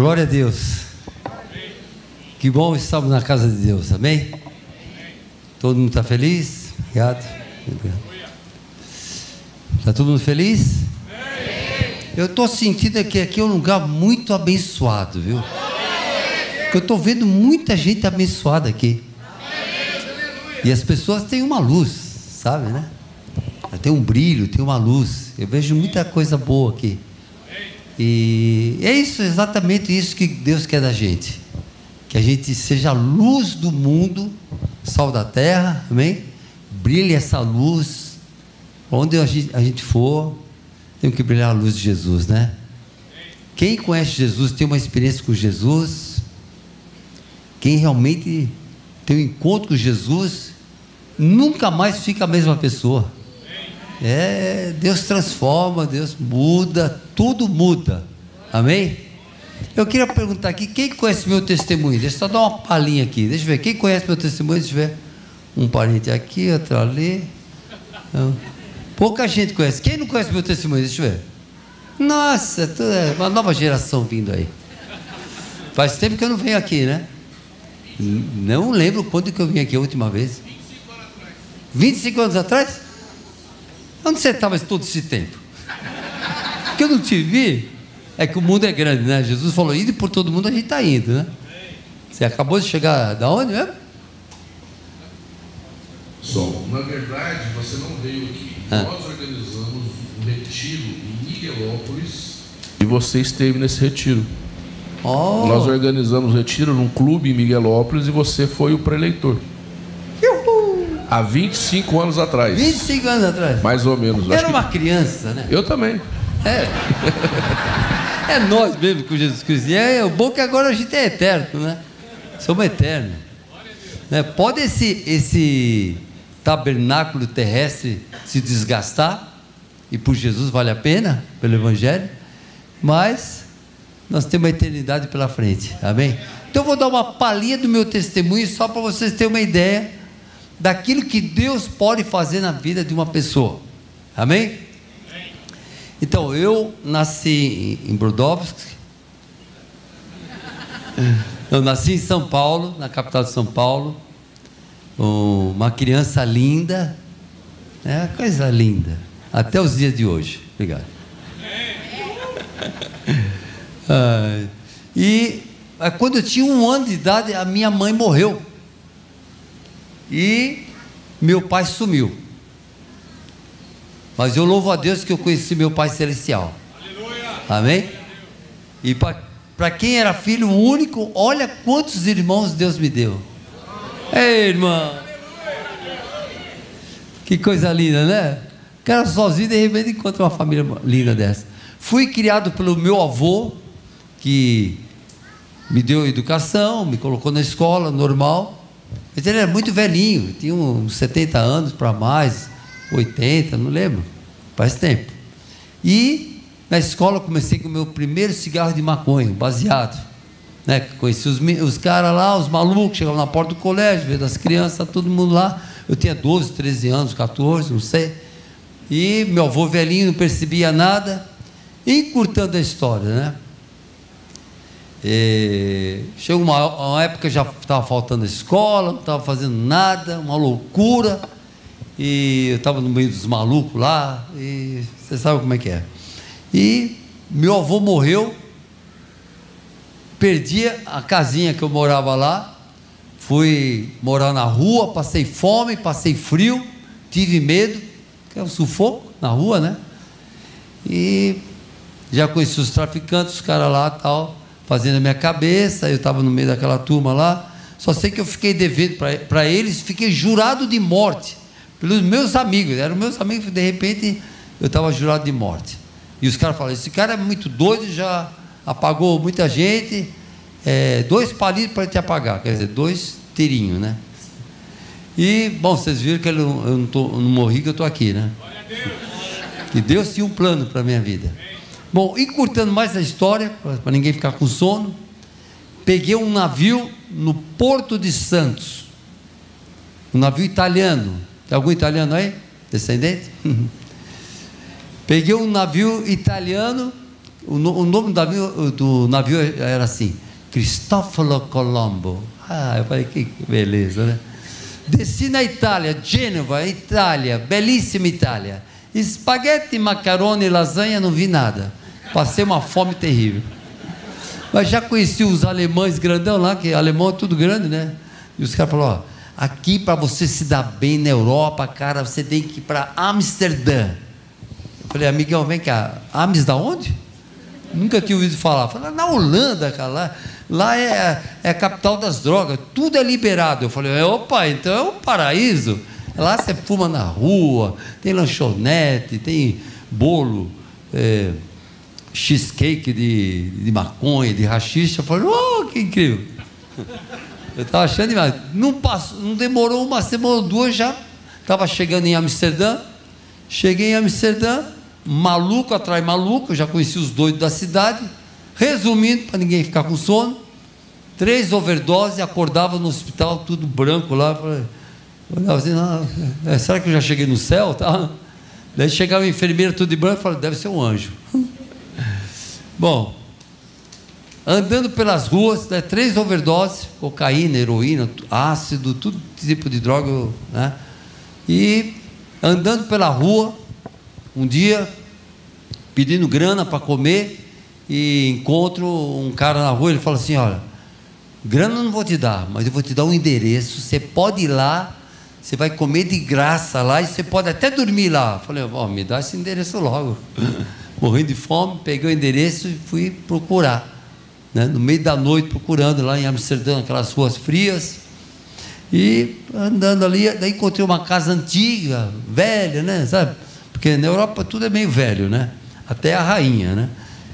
Glória a Deus. Que bom estamos na casa de Deus, amém? Todo mundo está feliz? Obrigado. Está todo mundo feliz? Eu estou sentindo que aqui é um lugar muito abençoado, viu? Porque eu estou vendo muita gente abençoada aqui. E as pessoas têm uma luz, sabe, né? Tem um brilho, tem uma luz. Eu vejo muita coisa boa aqui. E é isso, exatamente isso que Deus quer da gente. Que a gente seja a luz do mundo, sal da terra, amém? Brilhe essa luz. Onde a gente, a gente for, tem que brilhar a luz de Jesus, né? Quem conhece Jesus, tem uma experiência com Jesus, quem realmente tem um encontro com Jesus, nunca mais fica a mesma pessoa. É, Deus transforma, Deus muda, tudo muda. Amém? Eu queria perguntar aqui, quem conhece meu testemunho? Deixa eu só dar uma palhinha aqui. Deixa eu ver, quem conhece meu testemunho? Deixa eu ver. Um parente aqui, outro ali. Pouca gente conhece. Quem não conhece meu testemunho? Deixa eu ver. Nossa, é uma nova geração vindo aí. Faz tempo que eu não venho aqui, né? Não lembro quando que eu vim aqui a última vez. 25 anos atrás. 25 anos atrás? Onde você estava todo esse tempo? Que eu não te vi. É que o mundo é grande, né? Jesus falou, indo por todo mundo, a gente está indo, né? Você acabou de chegar da onde mesmo? Som, na verdade, você não veio aqui. Ah. Nós organizamos um retiro em Miguelópolis e você esteve nesse retiro. Oh. Nós organizamos um retiro num clube em Miguelópolis e você foi o preleitor. Há 25 anos atrás. 25 anos atrás. Mais ou menos. Era uma que... criança, né? Eu também. É. é nós mesmo com Jesus Cristo. E é, o bom é que agora a gente é eterno, né? Somos eternos. Né? Pode esse, esse tabernáculo terrestre se desgastar, e por Jesus vale a pena, pelo Evangelho, mas nós temos uma eternidade pela frente. Amém? Então eu vou dar uma palhinha do meu testemunho só para vocês terem uma ideia daquilo que Deus pode fazer na vida de uma pessoa. Amém? Então, eu nasci em Brodowsk. Eu nasci em São Paulo, na capital de São Paulo. Uma criança linda. É coisa linda. Até os dias de hoje. Obrigado. Ah, e quando eu tinha um ano de idade, a minha mãe morreu e meu pai sumiu. Mas eu louvo a Deus que eu conheci meu Pai Celestial. Aleluia. Amém? E para quem era filho único, olha quantos irmãos Deus me deu. Ei, irmão. Que coisa linda, né? O cara sozinho, de repente, encontra uma família linda dessa. Fui criado pelo meu avô, que me deu educação, me colocou na escola normal. Mas ele era muito velhinho, tinha uns 70 anos para mais, 80, não lembro, faz tempo. E na escola comecei com o meu primeiro cigarro de maconha, baseado. Né? Conheci os, os caras lá, os malucos, chegavam na porta do colégio, vendo as crianças, todo mundo lá. Eu tinha 12, 13 anos, 14, não sei. E meu avô velhinho não percebia nada. E encurtando a história, né? E chegou uma, uma época já estava faltando escola, não estava fazendo nada, uma loucura. E eu estava no meio dos malucos lá, e você sabe como é que é. E meu avô morreu, perdi a casinha que eu morava lá, fui morar na rua, passei fome, passei frio, tive medo, que é um sufoco na rua, né? E já conheci os traficantes, os caras lá tal fazendo a minha cabeça, eu estava no meio daquela turma lá. Só sei que eu fiquei devendo para eles, fiquei jurado de morte pelos meus amigos. Eram meus amigos, de repente eu estava jurado de morte. E os caras falaram: esse cara é muito doido, já apagou muita gente, é, dois palitos para te apagar, quer dizer, dois tirinhos, né? E, bom, vocês viram que eu não, eu não, tô, não morri, que eu estou aqui, né? Que Deus tinha um plano para a minha vida. Bom, encurtando mais a história, para ninguém ficar com sono, peguei um navio no Porto de Santos, um navio italiano. Tem algum italiano aí? Descendente? peguei um navio italiano o, o nome do navio, do navio era assim, Cristóforo Colombo. Ah, eu falei, que beleza, né? Desci na Itália, Gênova, Itália, belíssima Itália. Espaguete, macarone, lasanha, não vi nada. Passei uma fome terrível. Mas já conheci os alemães grandão lá, que alemão é tudo grande, né? E os caras falaram, ó, aqui para você se dar bem na Europa, cara, você tem que ir para Amsterdã. Eu falei, amigão, vem cá, Amsterdã onde? Nunca tinha ouvido falar. Falei, na Holanda, cara, lá, lá é, é a capital das drogas, tudo é liberado. Eu falei, opa, então é um paraíso. Lá você fuma na rua, tem lanchonete, tem bolo, é, cheesecake de, de maconha, de rachixa. Eu falei, oh, que incrível. Eu estava achando demais. Não, passou, não demorou uma semana, duas já. Estava chegando em Amsterdã. Cheguei em Amsterdã, maluco atrai maluco, já conheci os doidos da cidade. Resumindo, para ninguém ficar com sono, três overdoses, acordava no hospital, tudo branco lá. Falei, olhava assim, ah, será que eu já cheguei no céu? Tá? Daí chegava a enfermeira, tudo de branco, falei, deve ser um anjo. Bom, andando pelas ruas, né, três overdoses, cocaína, heroína, ácido, todo tipo de droga, né? E andando pela rua, um dia, pedindo grana para comer, e encontro um cara na rua, ele fala assim, olha, grana não vou te dar, mas eu vou te dar um endereço, você pode ir lá, você vai comer de graça lá, e você pode até dormir lá. Eu falei, oh, me dá esse endereço logo. morrendo de fome, peguei o endereço e fui procurar. Né? No meio da noite, procurando lá em Amsterdã, aquelas ruas frias. E andando ali, daí encontrei uma casa antiga, velha, né? Sabe? Porque na Europa tudo é meio velho, né? Até a rainha, né?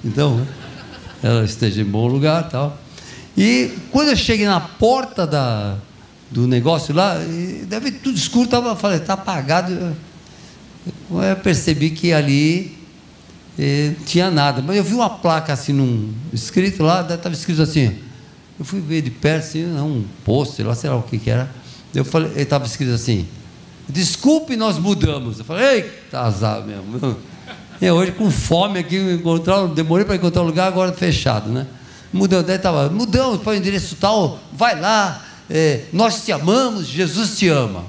Então, ela esteja em bom lugar tal. E quando eu cheguei na porta da, do negócio lá, deve tudo escuro, tava, falei, está apagado. Eu percebi que ali e, tinha nada. Mas eu vi uma placa assim, num, escrito lá, estava escrito assim. Eu fui ver de perto, assim, um pôster, lá, sei lá o que, que era. Eu falei, estava escrito assim: Desculpe, nós mudamos. Eu falei, eita, azar mesmo. E hoje com fome aqui, encontrar, demorei para encontrar um lugar, agora fechado, né? Mudamos, daí estava, mudamos para o endereço tal, vai lá, é, nós te amamos, Jesus te ama.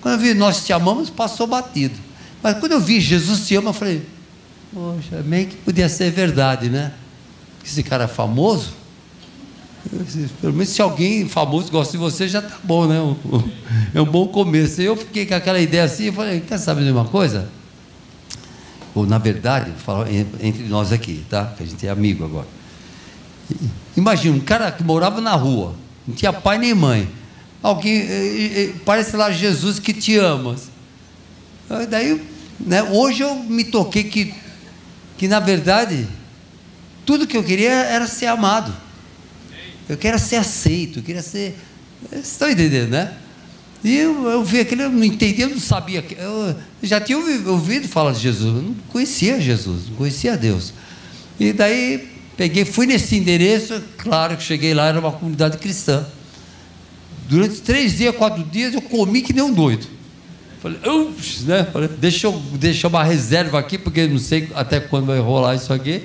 Quando eu vi nós te amamos, passou batido. Mas quando eu vi Jesus te ama, eu falei, poxa, meio que podia ser verdade, né? Esse cara é famoso. Pelo menos se alguém famoso gosta de você, já tá bom, né? É um bom começo. Eu fiquei com aquela ideia assim, eu falei, quer saber de uma coisa? Ou na verdade, falo entre nós aqui, tá? Que a gente é amigo agora. Imagina, um cara que morava na rua, não tinha pai nem mãe. Alguém, eh, eh, parece lá Jesus que te ama. Daí né? Hoje eu me toquei que, que, na verdade, tudo que eu queria era ser amado. Eu queria ser aceito, eu queria ser. Vocês estão entendendo, né? E eu, eu vi aquilo, eu não entendia, eu não sabia. Eu já tinha ouvido falar de Jesus, eu não conhecia Jesus, não conhecia Deus. E daí peguei, fui nesse endereço, claro que cheguei lá, era uma comunidade cristã. Durante três dias, quatro dias, eu comi que nem um doido. Falei, ups, né? Falei, deixa eu deixar uma reserva aqui, porque não sei até quando vai rolar isso aqui.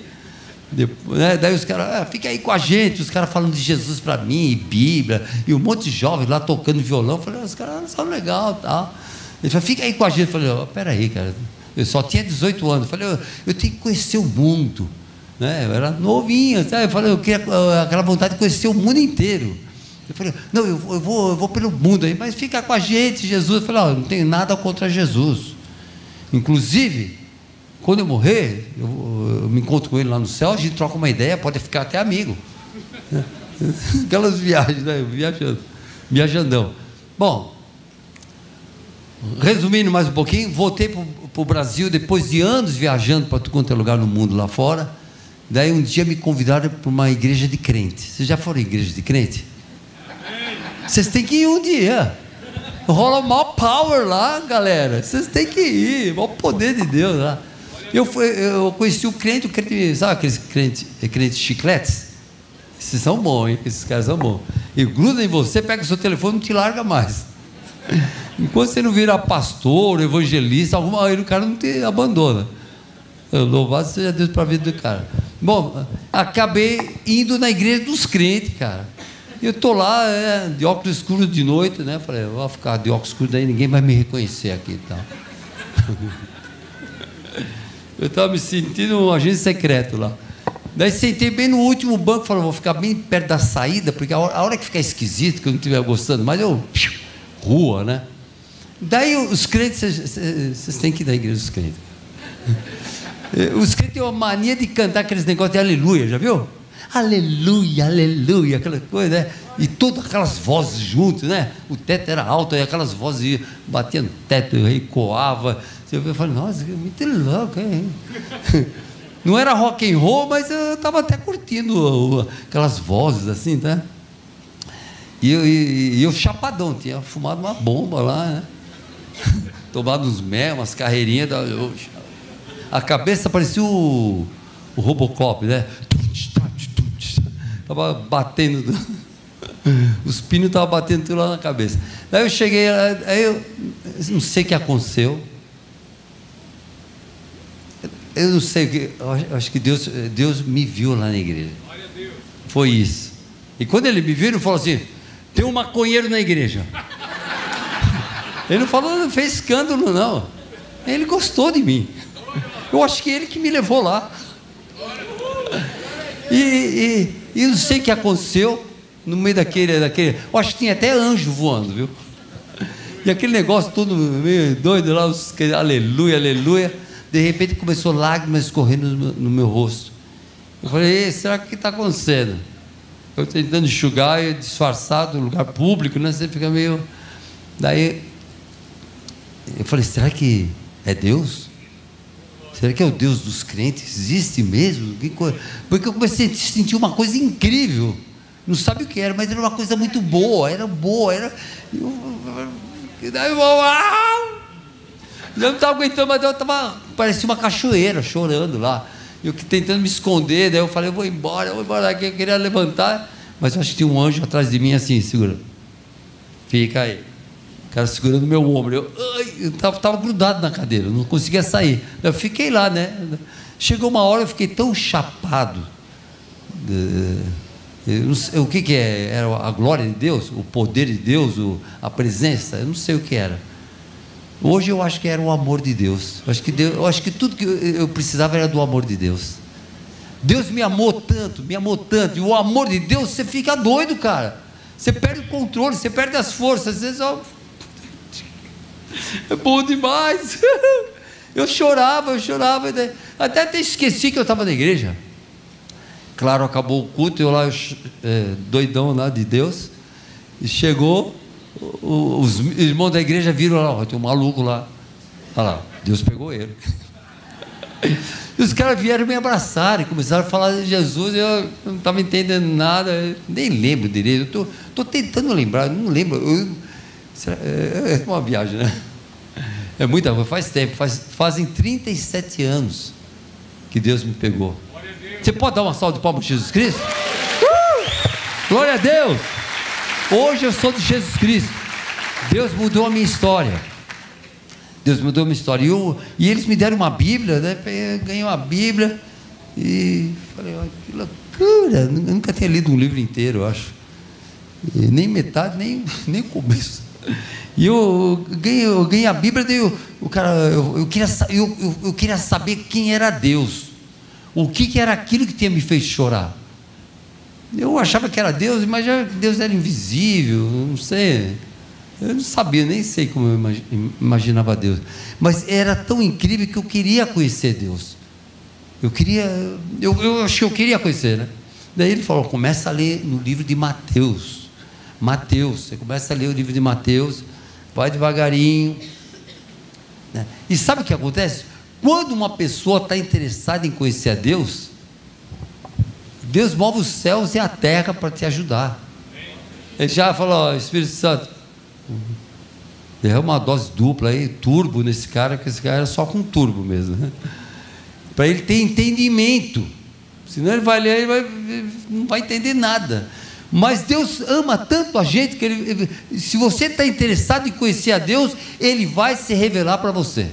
Depois, né? Daí os caras, ah, fica aí com a gente, os caras falando de Jesus para mim, e Bíblia, e um monte de jovens lá tocando violão. Eu falei, ah, os caras são legal tal. Ele falou, fica aí com a gente. Eu falei, oh, peraí, cara, eu só tinha 18 anos. Eu falei, eu, eu tenho que conhecer o mundo. Né? Eu era novinho, sabe? Eu falei, eu queria aquela vontade de conhecer o mundo inteiro. Eu falei, não, eu eu vou, eu vou pelo mundo aí, mas fica com a gente, Jesus. Eu falei, oh, não tenho nada contra Jesus. Inclusive, quando eu morrer, eu, eu, me encontro com ele lá no céu, a gente troca uma ideia, pode ficar até amigo. Aquelas viagens, né? Viajando, viajandão. Bom, resumindo mais um pouquinho, voltei para o Brasil depois de anos viajando para tudo quanto é lugar no mundo lá fora. Daí um dia me convidaram para uma igreja de crente. Vocês já foram em igreja de crente? Vocês têm que ir um dia. Rola maior power lá, galera. Vocês têm que ir. O poder de Deus lá. Eu, fui, eu conheci o crente, o crente, sabe aqueles crentes crente chicletes? Esses são bons, hein? Esses caras são bons. E gruda em você, pega o seu telefone e não te larga mais. Enquanto você não virar pastor, evangelista, alguma, aí o cara não te abandona. Louvado seja Deus para a vida do cara. Bom, acabei indo na igreja dos crentes, cara. Eu tô lá, é, de óculos escuros de noite, né? Falei, vou ficar de óculos escuros, daí ninguém vai me reconhecer aqui e tal. Eu estava me sentindo um agente secreto lá. Daí sentei bem no último banco, falei, vou ficar bem perto da saída, porque a hora, a hora que ficar esquisito, que eu não estiver gostando, mas eu. Rua, né? Daí os crentes, vocês têm que ir da igreja dos crentes. Os crentes têm uma mania de cantar aqueles negócios de aleluia, já viu? Aleluia, aleluia, aquela coisa, né? E todas aquelas vozes juntas, né? O teto era alto, e aquelas vozes batiam no teto, ecoava. Eu falei, nossa, muito louco, hein? Não era rock and roll, mas eu estava até curtindo aquelas vozes assim, tá? E eu, e, eu chapadão, tinha fumado uma bomba lá, né? Tomado uns mel, umas carreirinhas. A cabeça parecia o, o Robocop, né? Tava batendo. Os pinos estavam batendo tudo lá na cabeça. Daí eu cheguei, aí eu não sei o que aconteceu. Eu não sei o que. Acho que Deus, Deus me viu lá na igreja. Foi isso. E quando ele me viu, ele falou assim: tem um maconheiro na igreja. Ele não falou, não fez escândalo, não. Ele gostou de mim. Eu acho que ele que me levou lá. E, e, e não sei o que aconteceu no meio daquele, daquele. Eu acho que tinha até anjo voando, viu? E aquele negócio todo meio doido lá, os, aleluia, aleluia. De repente começou lágrimas escorrendo no meu, no meu rosto. Eu falei, será que está acontecendo? Eu tentando enxugar e disfarçado lugar público, né? Você fica meio. Daí eu falei, será que é Deus? Será que é o Deus dos crentes? Existe mesmo? Porque eu comecei a sentir uma coisa incrível. Não sabe o que era, mas era uma coisa muito boa. Era boa, era. Eu, daí eu não estava aguentando, mas eu estava. Parecia uma cachoeira, chorando lá. Eu tentando me esconder, daí eu falei, eu vou embora, eu vou embora daqui, eu queria levantar, mas eu acho que tinha um anjo atrás de mim assim, segura. Fica aí. O cara segurando meu ombro. Eu, eu tava, grudado na cadeira, não conseguia sair. Eu fiquei lá, né? Chegou uma hora, eu fiquei tão chapado. Sei, o que, que é? Era a glória de Deus? O poder de Deus? A presença? Eu não sei o que era. Hoje eu acho que era o amor de Deus. Eu acho que, Deus, eu acho que tudo que eu precisava era do amor de Deus. Deus me amou tanto, me amou tanto. E o amor de Deus, você fica doido, cara. Você perde o controle, você perde as forças. Às vezes, ó, é bom demais. Eu chorava, eu chorava. Até até esqueci que eu estava na igreja. Claro, acabou o culto, eu lá, é, doidão lá de Deus. E chegou, os irmãos da igreja viram lá, tem um maluco lá. Olha lá, Deus pegou ele. E os caras vieram me abraçar e começaram a falar de Jesus. Eu não estava entendendo nada, nem lembro direito. Estou tentando lembrar, não lembro. Eu, é, é uma viagem, né? É muita coisa, faz tempo, faz, fazem 37 anos que Deus me pegou. Você pode dar uma salva de palmas de Jesus Cristo? Uh! Glória a Deus! Hoje eu sou de Jesus Cristo. Deus mudou a minha história. Deus mudou a minha história. E, eu, e eles me deram uma Bíblia, né? Ganhei uma Bíblia e falei, olha, que loucura! Eu nunca tinha lido um livro inteiro, eu acho. E nem metade, nem, nem começo. E eu ganhei, eu ganhei a Bíblia, daí eu, o cara, eu, eu queria, eu, eu, eu, queria saber quem era Deus. O que, que era aquilo que tinha me feito chorar. Eu achava que era Deus, mas Deus era invisível, não sei. Eu não sabia, nem sei como eu imaginava Deus. Mas era tão incrível que eu queria conhecer Deus. Eu queria, eu, eu acho que eu queria conhecer, né? Daí ele falou: começa a ler no livro de Mateus. Mateus. Você começa a ler o livro de Mateus, vai devagarinho. Né? E sabe o que acontece? Quando uma pessoa está interessada em conhecer a Deus, Deus move os céus e a terra para te ajudar. Ele já falou, Espírito Santo, derrama uma dose dupla aí, turbo nesse cara, porque esse cara era só com turbo mesmo. Né? Para ele ter entendimento. Senão ele vai ler, ele não vai entender nada. Mas Deus ama tanto a gente que ele, se você está interessado em conhecer a Deus, Ele vai se revelar para você.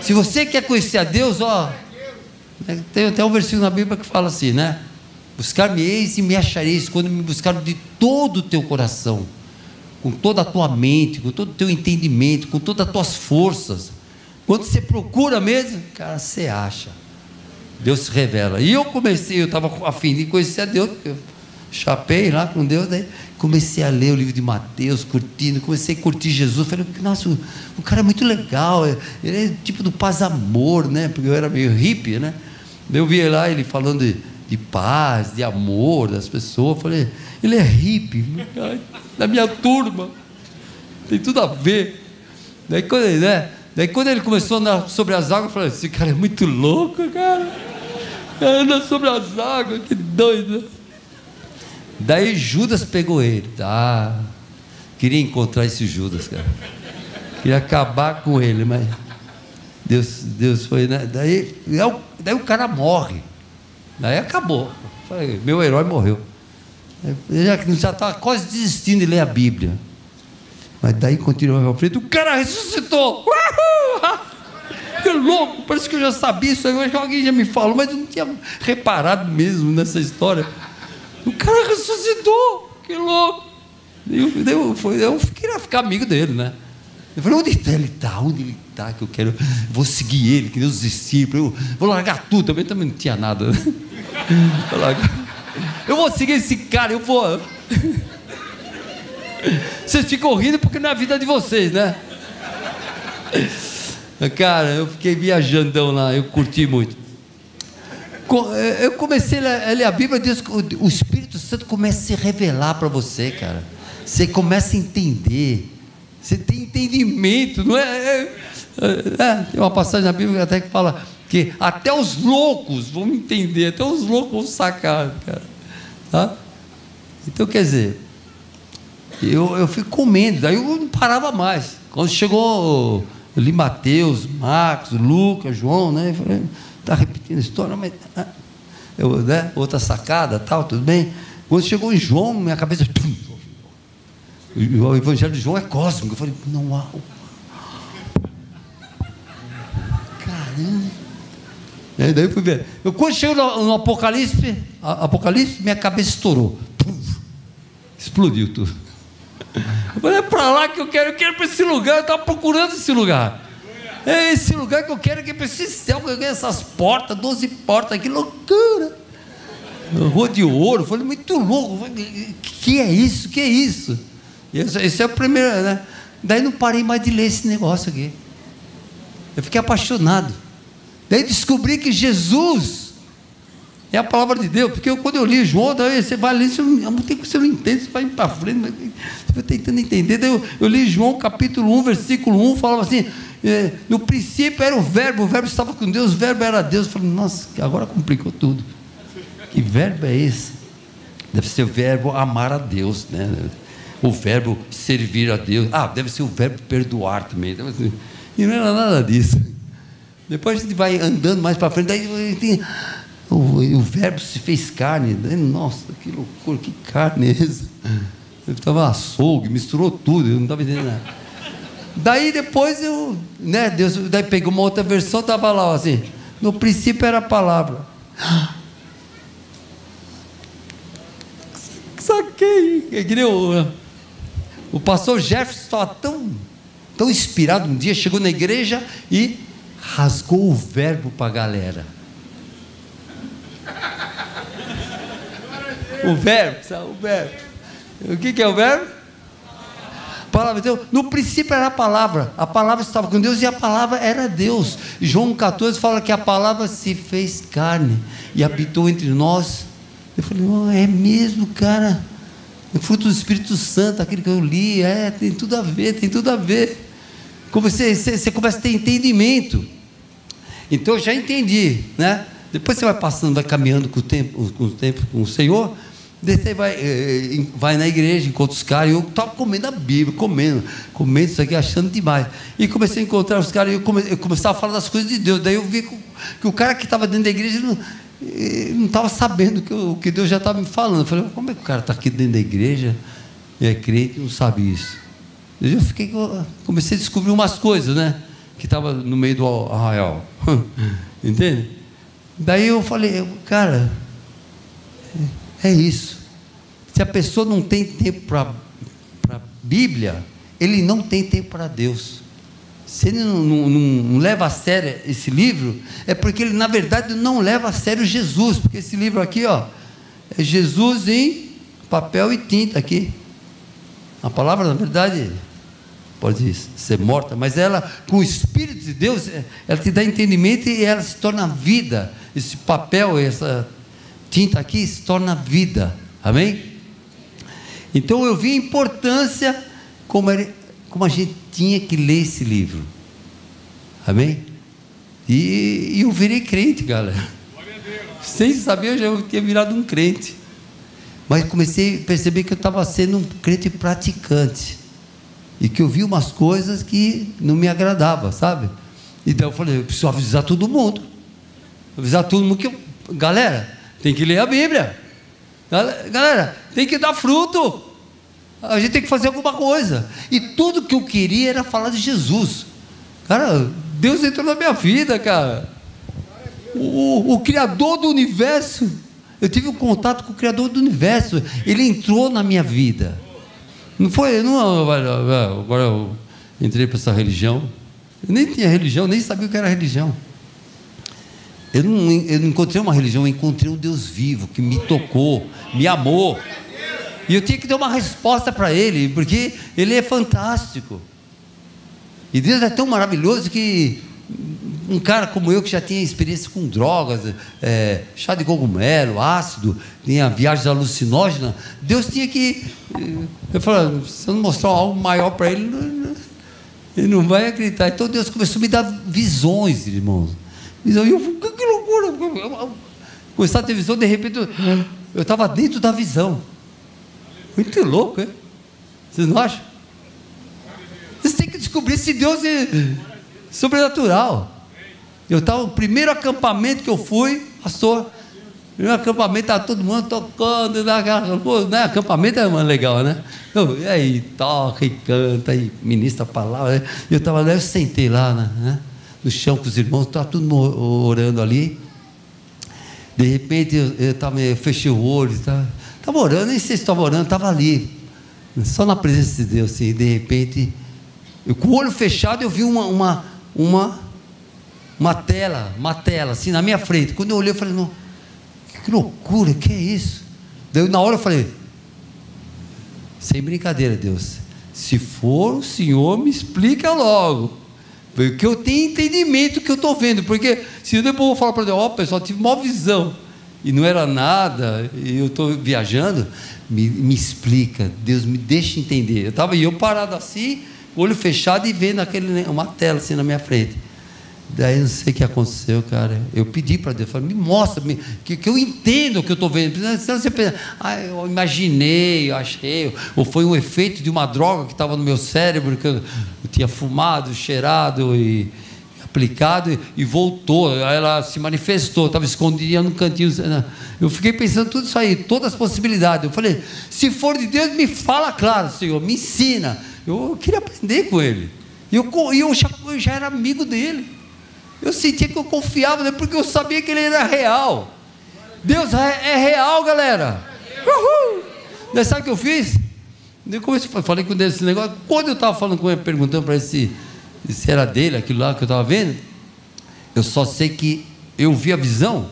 Se você quer conhecer a Deus, ó, tem até um versículo na Bíblia que fala assim, né? Buscar-me-eis e me achareis quando me buscar de todo o teu coração, com toda a tua mente, com todo o teu entendimento, com todas as tuas forças. Quando você procura mesmo, cara, você acha. Deus se revela. E eu comecei, eu estava afim de conhecer a Deus, eu chapei lá com Deus, daí comecei a ler o livro de Mateus, curtindo, comecei a curtir Jesus. Falei, nossa, o, o cara é muito legal, é, ele é tipo do paz amor, né? Porque eu era meio hippie, né? Eu vi lá ele falando de, de paz, de amor das pessoas. Falei, ele é hippie, da minha turma. Tem tudo a ver. Daí quando, ele, né? Daí quando ele começou a andar sobre as águas, eu falei, esse cara é muito louco, cara. Anda sobre as águas, que doido. Daí Judas pegou ele. Ah, queria encontrar esse Judas, cara. Queria acabar com ele, mas Deus, Deus foi, né? Daí, daí o cara morre. Daí acabou. Meu herói morreu. Eu já estava quase desistindo de ler a Bíblia. Mas daí continuou à frente, o cara ressuscitou! Uhul! Que louco! Parece que eu já sabia isso, acho que alguém já me falou, mas eu não tinha reparado mesmo nessa história. O cara ressuscitou! Que louco! Eu, eu, eu queria ficar amigo dele, né? Eu falei, onde ele está? Onde ele está? Que eu quero, vou seguir ele, que os discípulos, eu vou largar tudo, também, também não tinha nada. Eu vou seguir esse cara, eu vou. Vocês ficam rindo porque não é a vida de vocês, né? Cara, eu fiquei viajandão lá, eu curti muito. Eh, eu comecei a ler a Bíblia, Deus, o Espírito Santo começa a se revelar para você, cara. Você começa a entender você tem entendimento, não é? é, é, é tem uma passagem na Bíblia até que fala que até os loucos vão entender, até os loucos vão sacar, cara. Tá? Então, quer dizer, eu, eu fui comendo, daí eu não parava mais. Quando chegou, eu li Mateus, Marcos, Lucas, João, né? Eu falei, está repetindo a história, mas. Ah, eu, né? Outra sacada, tal, tudo bem. Quando chegou em João, minha cabeça. Tum, o Evangelho de João é cósmico. Eu falei, não há. Caramba. E daí eu fui ver. Eu, quando chego no, no Apocalipse, Apocalipse, minha cabeça estourou. explodiu tudo. Eu falei, é para lá que eu quero, eu quero para esse lugar, eu estava procurando esse lugar. É esse lugar que eu quero, que esse céu, que eu quero essas portas, 12 portas, que loucura. Rua de ouro, falei, muito louco. Que é isso? Que é isso? Esse, esse é o primeiro, né? Daí não parei mais de ler esse negócio aqui. Eu fiquei apaixonado. Daí descobri que Jesus é a palavra de Deus, porque eu, quando eu li João, daí você vai ler, você não, você não entende, você vai para frente, você vai tentando entender. Daí eu, eu, li João capítulo 1, versículo 1, falava assim: é, no princípio era o verbo, o verbo estava com Deus, o verbo era Deus. Eu falei, nossa, agora complicou tudo. Que verbo é esse? Deve ser o verbo amar a Deus, né? o verbo servir a Deus. Ah, deve ser o verbo perdoar também. E não era nada disso. Depois a gente vai andando mais para frente, daí tem, o, o, verbo se fez carne. Nossa, que loucura, que carne é essa? Eu estava açougue, misturou tudo, eu não estava entendendo nada. Daí depois eu, né, Deus, daí pegou uma outra versão, estava lá assim, no princípio era a palavra. Saquei, é que nem o, o pastor Jefferson estava tão, tão inspirado um dia, chegou na igreja e rasgou o verbo para a galera. O verbo? O verbo. O que, que é o verbo? Palavra de Deus. No princípio era a palavra. A palavra estava com Deus e a palavra era Deus. João 14 fala que a palavra se fez carne e habitou entre nós. Eu falei, oh, é mesmo, cara. O fruto do Espírito Santo, aquele que eu li, é, tem tudo a ver, tem tudo a ver. Como você, você, você começa a ter entendimento. Então eu já entendi, né? Depois você vai passando, vai caminhando com o tempo, com o, tempo, com o Senhor. Você vai, eh, vai na igreja, encontra os caras, e eu estava comendo a Bíblia, comendo, comendo isso aqui, achando demais. E comecei a encontrar os caras, e eu, come, eu começava a falar das coisas de Deus. Daí eu vi que, o cara que estava dentro da igreja não, estava sabendo que o que Deus já estava me falando. Eu falei, como é que o cara está aqui dentro da igreja é crente e não sabe isso? Eu fiquei, comecei a descobrir umas coisas, né? que estava no meio do arraial. Entende? Daí eu falei, cara, é isso. Se a pessoa não tem tempo para a Bíblia, ele não tem tempo para Deus. Se ele não, não, não, leva a sério esse livro, é porque ele, na verdade, não leva a sério Jesus. Porque esse livro aqui, ó, é Jesus em papel e tinta aqui. A palavra, na verdade, pode ser morta, mas ela, com o Espírito de Deus, é, ela te dá entendimento e ela se torna vida. Esse papel, essa tinta aqui se torna vida. Amém? Então eu vi a importância como, era, como a gente tinha que ler esse livro. Amém? E, e eu virei crente, galera. Sem saber, eu já tinha virado um crente. Mas comecei a perceber que eu estava sendo um crente praticante. E que eu vi umas coisas que não me agradavam, sabe? Então eu falei, eu preciso avisar todo mundo. Avisar todo mundo que eu, galera, tem que ler a Bíblia. Galera, tem que dar fruto. A gente tem que fazer alguma coisa. E tudo que eu queria era falar de Jesus. Cara, Deus entrou na minha vida, cara. O, o Criador do universo eu tive um contato com o Criador do universo. Ele entrou na minha vida. Não foi, não, agora eu entrei para essa religião. Eu nem tinha religião, nem sabia o que era religião. Eu não, eu não encontrei uma religião, eu encontrei um Deus vivo que me tocou, me amou. E eu tinha que dar uma resposta para Ele, porque Ele é fantástico. E Deus é tão maravilhoso que um cara como eu que já tinha experiência com drogas, é, chá de cogumelo, ácido, tinha viagens alucinógenas, Deus tinha que. Eu falei, se eu não mostrar algo maior para ele, ele não vai acreditar. Então Deus começou a me dar visões, irmãos. E eu que loucura! Começar a ter visão, de repente eu estava dentro da visão. Muito louco, hein? Vocês não acham? Vocês têm que descobrir se Deus é sobrenatural. Eu estava, o primeiro acampamento que eu fui, pastor, primeiro acampamento, estava todo mundo tocando, pô, né? acampamento é uma legal, né? Eu, e aí, toca e canta, e ministra a palavra. Né? Eu estava lá, eu sentei lá né? No chão com os irmãos, estava todo mundo orando ali. De repente eu, eu, tava, eu fechei o olho, estava, estava orando, nem sei se estava orando, estava ali, só na presença de Deus, assim, de repente, eu, com o olho fechado eu vi uma, uma, uma uma tela, uma tela, assim, na minha frente. Quando eu olhei, eu falei, não, que loucura, que é isso? Daí na hora eu falei, sem brincadeira, Deus, se for o Senhor, me explica logo. Porque eu tenho entendimento que eu estou vendo. Porque se eu depois vou falar para Deus, ó, oh, pessoal, tive uma visão. E não era nada, e eu estou viajando, me, me explica, Deus me deixa entender. Eu estava eu parado assim, olho fechado e vendo aquele, uma tela assim na minha frente. Daí não sei o que aconteceu, cara. Eu pedi para Deus, falei, me mostra, me, que, que eu entenda o que eu estou vendo. Senão você pensa, ah, eu imaginei, eu achei, ou foi um efeito de uma droga que estava no meu cérebro, que eu, eu tinha fumado, cheirado e aplicado, e, e voltou. Ela se manifestou, estava escondida no cantinho. Né? Eu fiquei pensando tudo isso aí, todas as possibilidades. Eu falei, se for de Deus, me fala claro, Senhor, me ensina. Eu, eu queria aprender com ele. E eu, eu, já, eu já era amigo dele. Eu sentia que eu confiava nele porque eu sabia que ele era real. Deus é, é real, galera. Uhul. Sabe o que eu fiz? Eu comecei, falei com Deus esse negócio. Quando eu estava falando com ele, perguntando para ele se, se era dele, aquilo lá que eu estava vendo, eu só sei que eu vi a visão.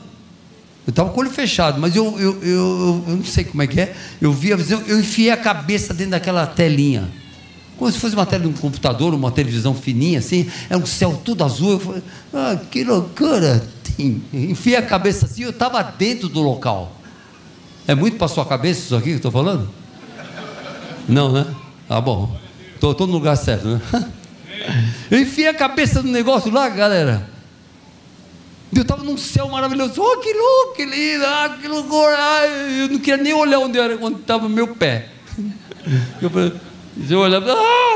Eu estava com o olho fechado, mas eu, eu, eu, eu, não sei como é que é. Eu vi a visão, eu enfiei a cabeça dentro daquela telinha como se fosse uma tela de um computador, uma televisão fininha assim, é um céu todo azul. Eu falei, ah, que loucura! Enfiei a cabeça assim, eu estava dentro do local. É muito para sua cabeça isso aqui que eu estou falando? Não, né? Ah, bom. Estou no lugar certo, né? Eu enfiei a cabeça no negócio lá, galera. Eu estava num céu maravilhoso. Oh, que louco, que lindo, ah, que loucura. Ah, eu não queria nem olhar onde era, quando estava meu pé. Eu falei, eu olhava, ah!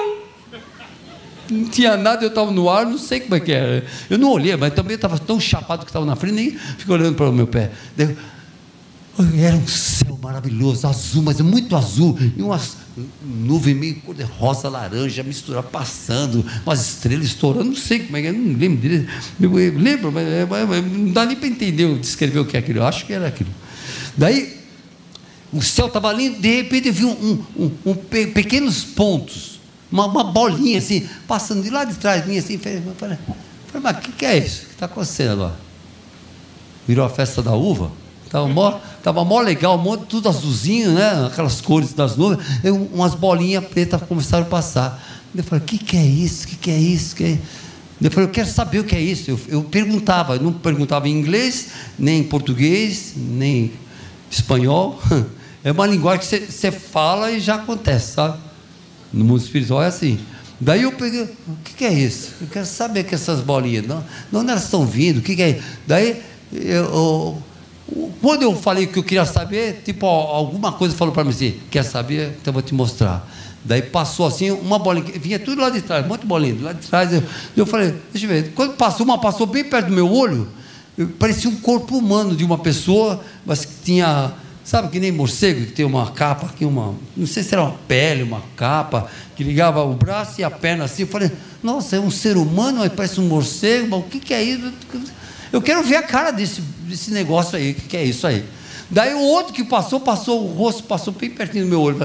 não tinha nada, eu estava no ar, não sei como é que era. Eu não olhei, mas também estava tão chapado que estava na frente, nem fico olhando para o meu pé. Era um céu maravilhoso, azul, mas muito azul, e umas nuvem meio cor de rosa, laranja, misturada, passando, umas estrelas estourando, não sei como é que é, não lembro direito. Eu lembro, mas, mas não dá nem para entender, descrever o que é aquilo. Eu acho que era aquilo. Daí, o céu estava lindo, de repente eu vi um, um, um, pequenos pontos, uma, uma, bolinha assim, passando de lá de trás, minha assim, falei, falei mas o que, que é isso? O que está acontecendo agora? Virou a festa da uva? Estava mó, tava mó legal, um monte, tudo azulzinho, né? aquelas cores das nuvens, eu, umas bolinhas pretas começaram a passar. Eu falei, o que, que é isso? O que, que é isso? Que é... Eu falei, eu quero saber o que é isso. Eu, eu perguntava, eu não perguntava em inglês, nem em português, nem espanhol. É uma linguagem que você fala e já acontece, sabe? No mundo espiritual é assim. Daí eu peguei, o que, que é isso? Eu quero saber que essas bolinhas, não, de onde elas estão vindo, o que, que é? Daí eu, eu quando eu falei que eu queria saber, tipo, alguma coisa falou para mim assim: quer saber? Então eu vou te mostrar. Daí passou assim, uma bolinha, vinha tudo lá de trás, muito bolinha, lá de trás. Eu, eu falei: deixa eu ver. Quando passou, uma passou bem perto do meu olho, parecia um corpo humano de uma pessoa, mas que tinha, sabe, que nem morcego, que tem uma capa aqui, uma, não sei se era uma pele, uma capa, que ligava o braço e a perna assim. Eu falei: nossa, é um ser humano, parece um morcego, mas o que, que é isso? Eu quero ver a cara desse, desse negócio aí, o que, que é isso aí? Daí o outro que passou, passou, o rosto passou bem pertinho do meu olho.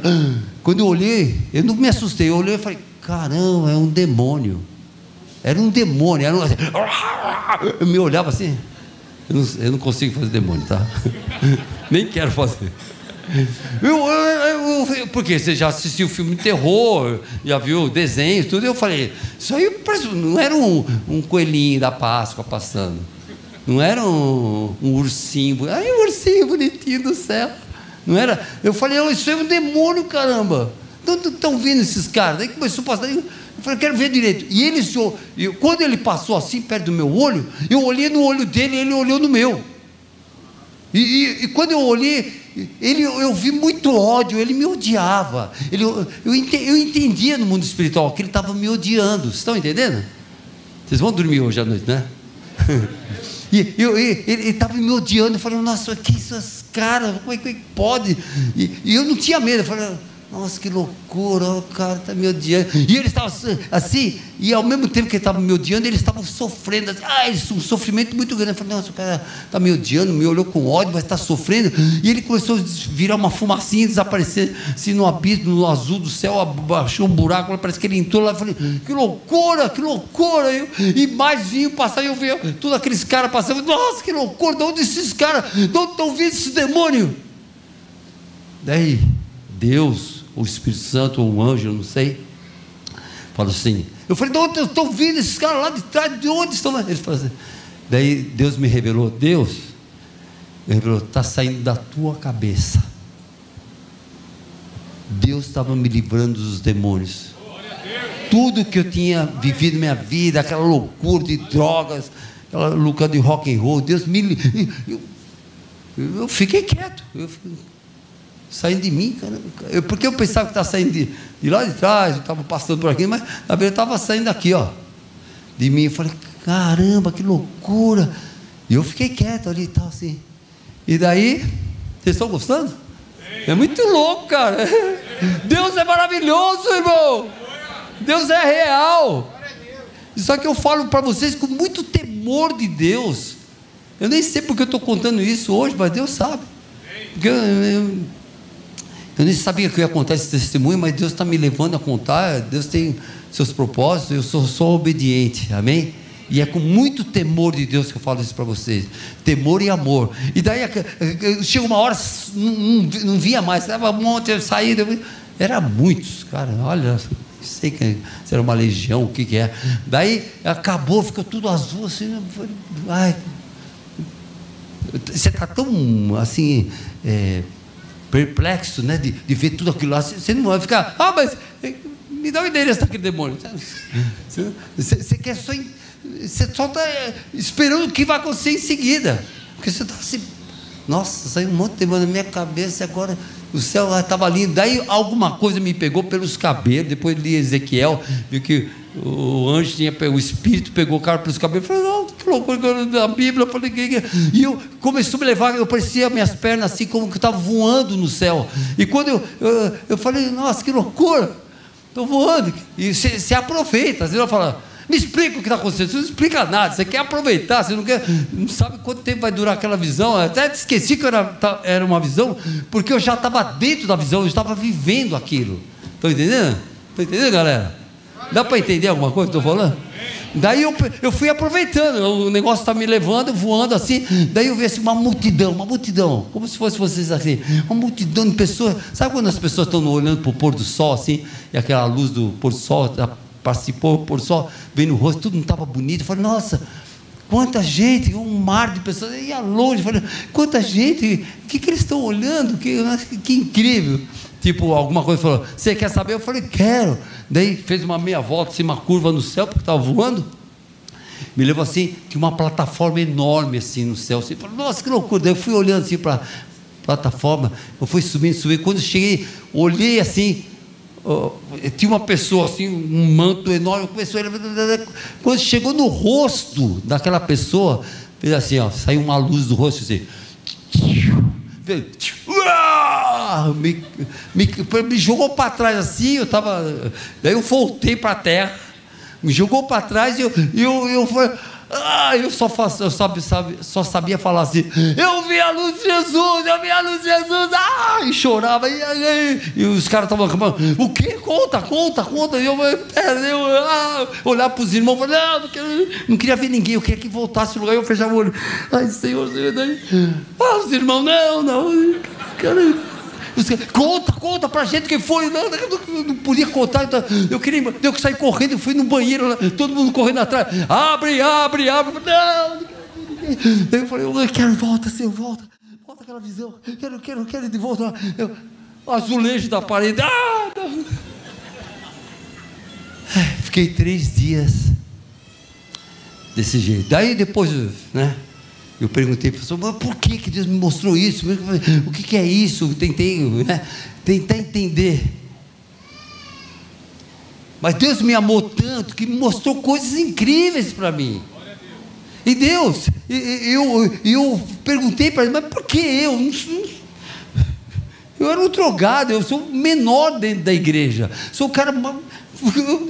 Quando eu olhei, eu não me assustei, eu olhei e falei, caramba, é um demônio. Era um demônio, era um, assim, eu me olhava assim, eu não, eu não consigo fazer demônio, tá? Nem quero fazer. Eu, eu, eu, porque você já assistiu filme de terror, já viu desenhos, tudo. Eu falei, isso aí não era um, um coelhinho da Páscoa passando. Não era um, um ursinho, ai, um ursinho bonitinho do céu. Não era. Eu falei, isso é um demônio, caramba. Estão vindo esses caras. Daí começou a passar. Eu falei, quero ver direito. E ele, quando ele passou assim, perto do meu olho, eu olhei no olho dele e ele olhou no meu. E, e, e quando eu olhei, ele, eu vi muito ódio, ele me odiava. Ele, eu, eu, entendia no mundo espiritual que ele estava me odiando. Vocês estão entendendo? Vocês vão dormir hoje à noite, né? E eu, ele estava me odiando, falando, nossa, que essas caras, como é que pode? E, e, eu não tinha medo, eu falei, nossa, que loucura, o cara está me odiando. E ele estava assim, e ao mesmo tempo que ele estava me odiando, ele estava sofrendo, assim, ah, isso, um sofrimento muito grande. Eu falei, nossa, o cara está me odiando, me olhou com ódio, mas está sofrendo. E ele começou a virar uma fumacinha, desaparecer assim, no abismo, no azul do céu, baixou um buraco, parece que ele entrou lá. Eu falei, que loucura, que loucura. Eu, e mais vinho passar, e eu vi todos aqueles caras passando, nossa, que loucura, de onde esses caras, de onde estão vindo esses demônios? Daí, Deus, o Espírito Santo, ou um anjo, não sei, fala assim. Eu falei, de onde estão vindo esses caras lá de trás? De onde estão? Eles falam assim. Daí Deus me revelou, Deus me revelou, está saindo da tua cabeça. Deus estava me livrando dos demônios. Tudo que eu tinha vivido na minha vida, aquela loucura de drogas, aquela loucura de rock and roll, Deus me eu, eu, eu fiquei quieto. Eu fiquei, saindo de mim, cara. Eu, porque eu pensava que estava saindo de, de, lá de trás, estava passando por aqui, mas na verdade estava saindo aqui, ó. De mim. Eu falei, caramba, que loucura. E eu fiquei quieto ali e tal, assim. E daí, vocês estão gostando? É muito louco, cara. Deus é maravilhoso, irmão. Deus é real. Só que eu falo para vocês com muito temor de Deus. Eu nem sei porque eu estou contando isso hoje, mas Deus sabe. Porque eu, eu, eu nem sabia que ia contar esse testemunho, mas Deus está me levando a contar. Deus tem seus propósitos, eu sou só obediente, amém? E é com muito temor de Deus que eu falo isso para vocês. Temor e amor. E daí chega uma hora, não, não, via mais, estava um monte saída. Era muitos, cara. Olha, sei que, se era uma legião, o que, que é. Daí acabou, ficou tudo azul assim. Ai, você está tão assim. É, perplexo, né? De, de ver tudo aquilo lá. Você não vai ficar, ah, mas eh, me dá o endereço daquele demônio. Você, quer só. Você só está esperando o que vai acontecer em seguida. Porque você está assim. Nossa, saiu um monte de demônio na minha cabeça agora o céu estava lindo. Daí alguma coisa me pegou pelos cabelos. Depois li Ezequiel, viu que o anjo tinha o espírito pegou o cara pelos cabelos. Falei, não, procurando na Bíblia, eu falei, que, e eu começou a me levar, eu parecia minhas pernas assim, como que estava voando no céu. E quando eu, eu, eu falei, nossa, que loucura, estou voando. E você aproveita, você vai falar, me explica o que está acontecendo. Você não explica nada, você quer aproveitar, você não quer. Não sabe quanto tempo vai durar aquela visão. Eu até esqueci que era, era uma visão, porque eu já estava dentro da visão, eu estava vivendo aquilo. Estão entendendo? Estão entendendo, galera? Dá para entender alguma coisa que estou falando? Daí eu, eu fui aproveitando, o negócio está me levando, voando assim. Daí eu vi assim, uma multidão, uma multidão, como se fosse vocês assim, uma multidão de pessoas. Sabe quando as pessoas estão olhando para o pôr do sol assim, e aquela luz do pôr do sol participou, do pôr do sol, vem no rosto, tudo não estava bonito. Eu falei, nossa, quanta gente, um mar de pessoas, eu ia longe, falei, quanta gente, o que, que eles estão olhando? Que, que incrível tipo, alguma coisa, falou: Você quer saber? Eu falei: Quero. Daí fez uma meia volta, assim, uma curva no céu, porque estava voando. Me levou assim, tinha uma plataforma enorme assim no céu. Assim, falei, Nossa, que loucura. Daí eu fui olhando assim para a plataforma, eu fui subindo, subindo. Quando cheguei, olhei assim, tinha uma pessoa assim, um manto enorme, começou a... Quando chegou no rosto daquela pessoa, fez assim, ó, saiu uma luz do rosto assim me, me, me jogou para trás assim, eu estava. Daí eu voltei para a terra, me jogou para trás e eu, eu, eu, eu ah, eu só, faço, eu só sabia falar assim: Eu vi a luz de Jesus, eu vi a luz de Jesus, ah, e chorava. E, e, e os caras estavam acabando: O que? Conta, conta, conta. E eu, eu ah, olhar para os irmãos, falei: não, não, quero, não queria ver ninguém, eu queria que voltasse o lugar. Eu fechava o olho: Ai, Senhor, Senhor. Daí, ah, os irmãos: Não, não, quero. Conta, conta pra gente quem foi. Não, não, não podia contar. Então, eu queria, eu que saí correndo, eu fui no banheiro, todo mundo correndo atrás. Abre, abre, abre. Não, eu falei, eu quero, volta, Senhor, volta. Volta aquela visão. Quero, quero, quero de volta. Eu, azulejo da parede. Ah, não. Fiquei três dias desse jeito. Daí depois, né? Eu perguntei para o professor, mas por que, que Deus me mostrou isso? O que, que é isso? tentei né, tentar entender. Mas Deus me amou tanto que mostrou coisas incríveis para mim. E Deus, eu, eu perguntei para ele, mas por que eu? Eu era um drogado, eu sou o menor dentro da igreja. Sou o cara.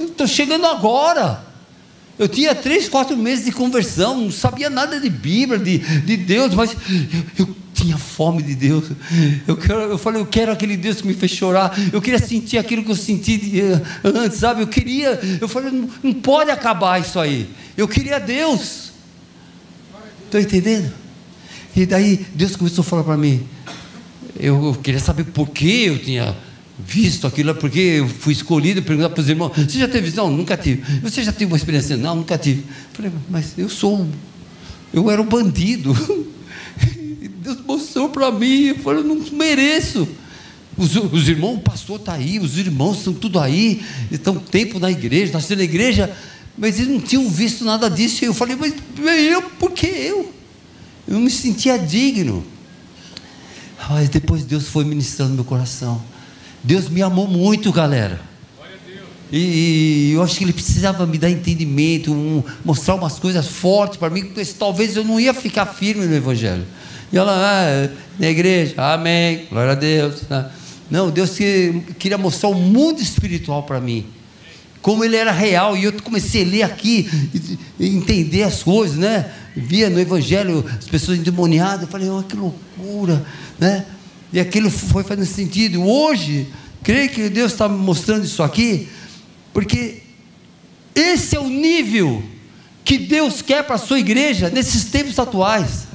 Estou chegando agora. Eu tinha três, quatro meses de conversão, não sabia nada de Bíblia, de, de Deus, mas eu, eu tinha fome de Deus. Eu, quero, eu falei, eu quero aquele Deus que me fez chorar. Eu queria sentir aquilo que eu senti de, uh, antes, sabe? Eu queria, eu falei, não, não pode acabar isso aí. Eu queria Deus. Estou entendendo? E daí Deus começou a falar para mim. Eu, eu queria saber por que eu tinha visto aquilo, porque eu fui escolhido, perguntar para os irmãos, você já teve visão? Nunca tive. Você já teve uma experiência? Não, nunca tive. falei, mas eu sou, eu era um bandido. Deus mostrou para mim, eu falei, eu não mereço. Os, os irmãos, o pastor está aí, os irmãos estão tudo aí, estão tempo na igreja, nascendo na igreja, mas eles não tinham visto nada disso. E eu falei, mas eu, por que eu? Eu me sentia digno. Mas depois Deus foi ministrando meu coração. Deus me amou muito, galera. E, e, eu acho que ele precisava me dar entendimento, um, mostrar umas coisas fortes para mim, porque talvez eu não ia ficar firme no Evangelho. E ela, ah, na igreja, amém, glória a Deus. Né? Não, Deus que, queria mostrar o mundo espiritual para mim, como ele era real. E eu comecei a ler aqui, e, entender as coisas, né? Via no Evangelho as pessoas endemoniadas, eu falei, oh, que loucura, né? E aquilo foi fazendo sentido. Hoje, creio que Deus está mostrando isso aqui, porque esse é o nível que Deus quer para a sua igreja nesses tempos atuais.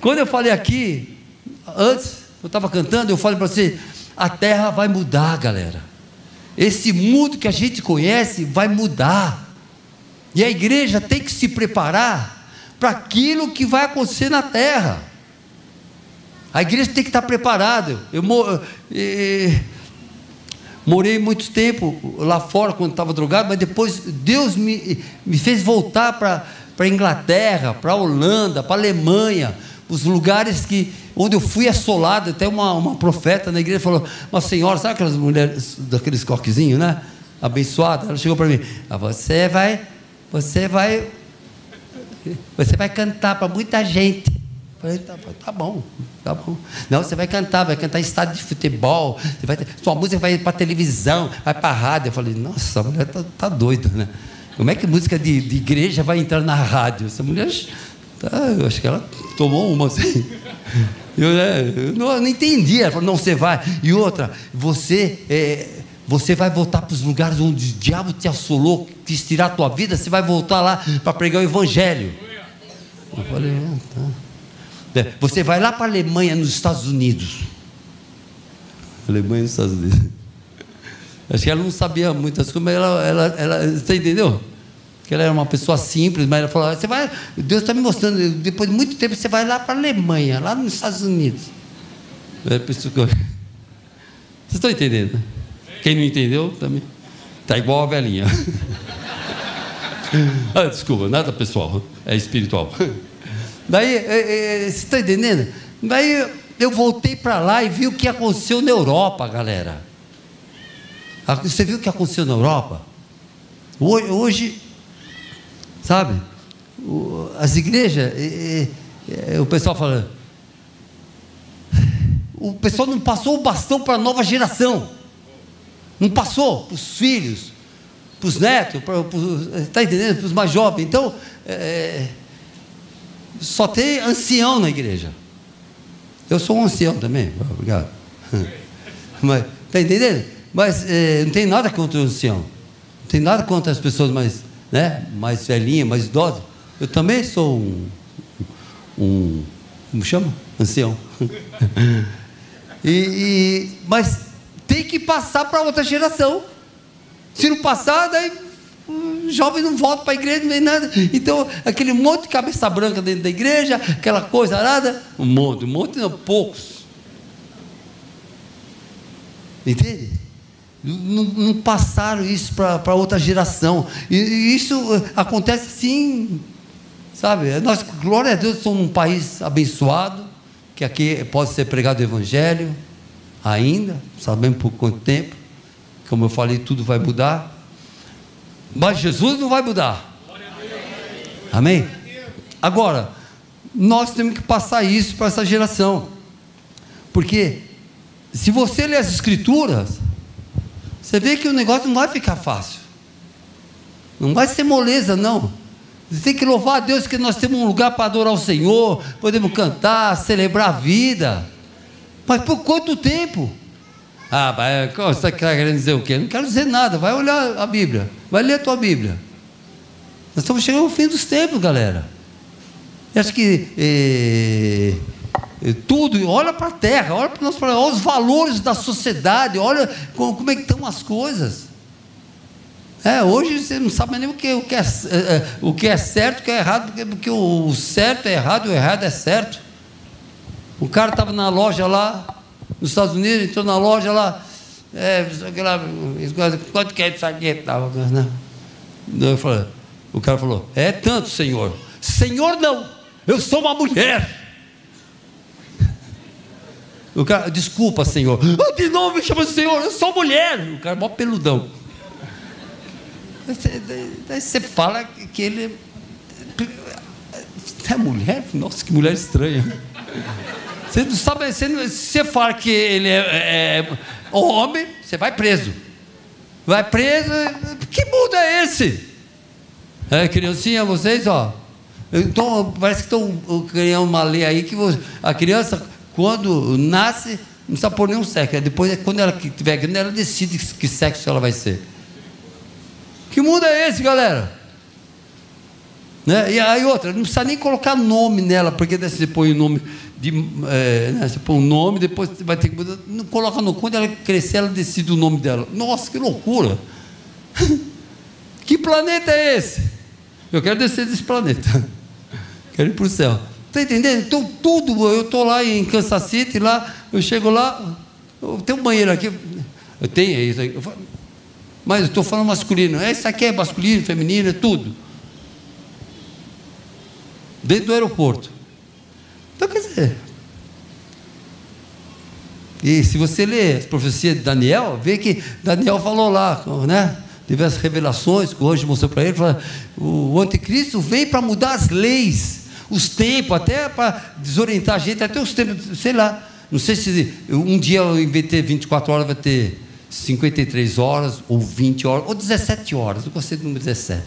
Quando eu falei aqui, antes, eu estava cantando, eu falei para você: a terra vai mudar, galera. Esse mundo que a gente conhece vai mudar. E a igreja tem que se preparar para aquilo que vai acontecer na terra. A igreja tem que estar preparada. Eu morei muito tempo lá fora quando estava drogado, mas depois Deus me, me fez voltar para a Inglaterra, para a Holanda, para a Alemanha, os lugares que onde eu fui assolado. Até uma, uma profeta na igreja falou: Uma senhora, sabe aquelas mulheres daqueles coquezinhos, né? Abençoada. Ela chegou para mim: ah, Você vai, você vai Você vai cantar para muita gente. Falei, tá, tá, bom, tá bom. Não, você vai cantar, vai cantar em estádio de futebol, você vai, sua música vai para televisão, vai para rádio. Eu falei, nossa, a mulher tá, tá doida, né? Como é que música de, de igreja vai entrar na rádio? Essa mulher, tá, eu acho que ela tomou uma assim. Eu, né, eu não, eu não entendi. Ela falou, não, você vai. E outra, você, é, você vai voltar para os lugares onde o diabo te assolou, quis tirar a tua vida, você vai voltar lá para pregar o evangelho. Eu falei, ah, tá. É, você vai lá para a Alemanha, nos Estados Unidos. Alemanha nos Estados Unidos. Acho que ela não sabia muitas coisas, mas ela, ela, ela você entendeu? Que ela era uma pessoa simples, mas ela falou: você vai, Deus está me mostrando, depois de muito tempo você vai lá para a Alemanha, lá nos Estados Unidos. É Vocês estão entendendo? Quem não entendeu também. Está igual a velhinha. ah, desculpa, nada pessoal, é espiritual. Daí, é, é, é, você está entendendo? Daí eu voltei para lá e vi o que aconteceu na Europa, galera. Você viu o que aconteceu na Europa? Hoje, sabe, as igrejas, o pessoal fala, o pessoal não passou o bastão para a nova geração, não passou para os filhos, para os netos, está entendendo? Para os mais jovens. Então, é, só tem ancião na igreja. Eu sou um ancião também, obrigado. Mas, está entendendo? Mas é, não tem nada contra o ancião. Não tem nada contra as pessoas mais, né, mais velhinhas, mais idosas. Eu também sou um, um como chama? Ancião. e, e, mas tem que passar para outra geração. Se não passar, daí jovem não volta para a igreja, nem nada. Então, aquele monte de cabeça branca dentro da igreja, aquela coisa nada, um monte, um monte não, poucos. Entende? Não, não passaram isso para outra geração. E, e, isso acontece sim, sabe? Nós, glória a Deus, somos um país abençoado, que aqui pode ser pregado o evangelho, ainda, sabemos por quanto tempo. Como eu falei, tudo vai mudar. Mas Jesus não vai mudar. Amém? Agora, nós temos que passar isso para essa geração. Porque se você ler as escrituras, você vê que o negócio não vai ficar fácil. Não vai ser moleza, não. Você tem que louvar a Deus que nós temos um lugar para adorar o Senhor, podemos cantar, celebrar a vida. Mas por quanto tempo? Ah, você está querendo dizer o quê? Não quero dizer nada, vai olhar a Bíblia, vai ler a tua Bíblia. Nós estamos chegando ao fim dos tempos, galera. Eu acho que eh, eh tudo, olha para a terra, olha para nós, olha os valores da sociedade, olha como, como é que estão as coisas. É, hoje você não sabe nem o que, o que, é, é, o que é certo, o que é errado, porque, porque o certo é errado e o errado é certo. O cara estava na loja lá, nos Estados Unidos, entrou na loja lá, é, quanto que é isso aqui? Né? Eu falei, o cara falou, é tanto, senhor. Senhor não, eu sou uma mulher. O cara, desculpa, senhor. Oh, de novo me chama de senhor, eu sou mulher. O cara, mó peludão. Daí você fala que ele é mulher? Nossa, que mulher estranha. Você não sabe, você não, se você fala que ele é, é, é homem, você vai preso. Vai preso, que mundo é esse? É, criancinha, vocês, ó. Então, parece que estão criando uma lei aí que a criança, quando nasce, não precisa pôr nenhum sexo. Depois, quando ela estiver grande, ela decide que sexo ela vai ser. Que mundo é esse, galera? Né? E aí outra, não precisa nem colocar nome nela, porque daí você põe o nome de. É, né? Você põe um nome, depois você vai ter que mudar. Não coloca no quando ela crescer, ela decide o nome dela. Nossa, que loucura! que planeta é esse? Eu quero descer desse planeta. quero ir para o céu. Está entendendo? Então tudo, eu estou lá em Kansas City, lá, eu chego lá, eu tenho um banheiro aqui. Eu tenho é isso aí. Mas eu estou falando masculino. Esse aqui é masculino, feminino, é tudo dentro do aeroporto. Então, quer dizer. E se você ler as profecias de Daniel, vê que Daniel falou lá, né? teve as revelações que hoje mostrou para ele. Falou, o anticristo vem para mudar as leis, os tempos, até para desorientar a gente, até os tempos, sei lá. Não sei se um dia eu inventei 24 horas, vai ter 53 horas, ou 20 horas, ou 17 horas. Eu gostei do número 17.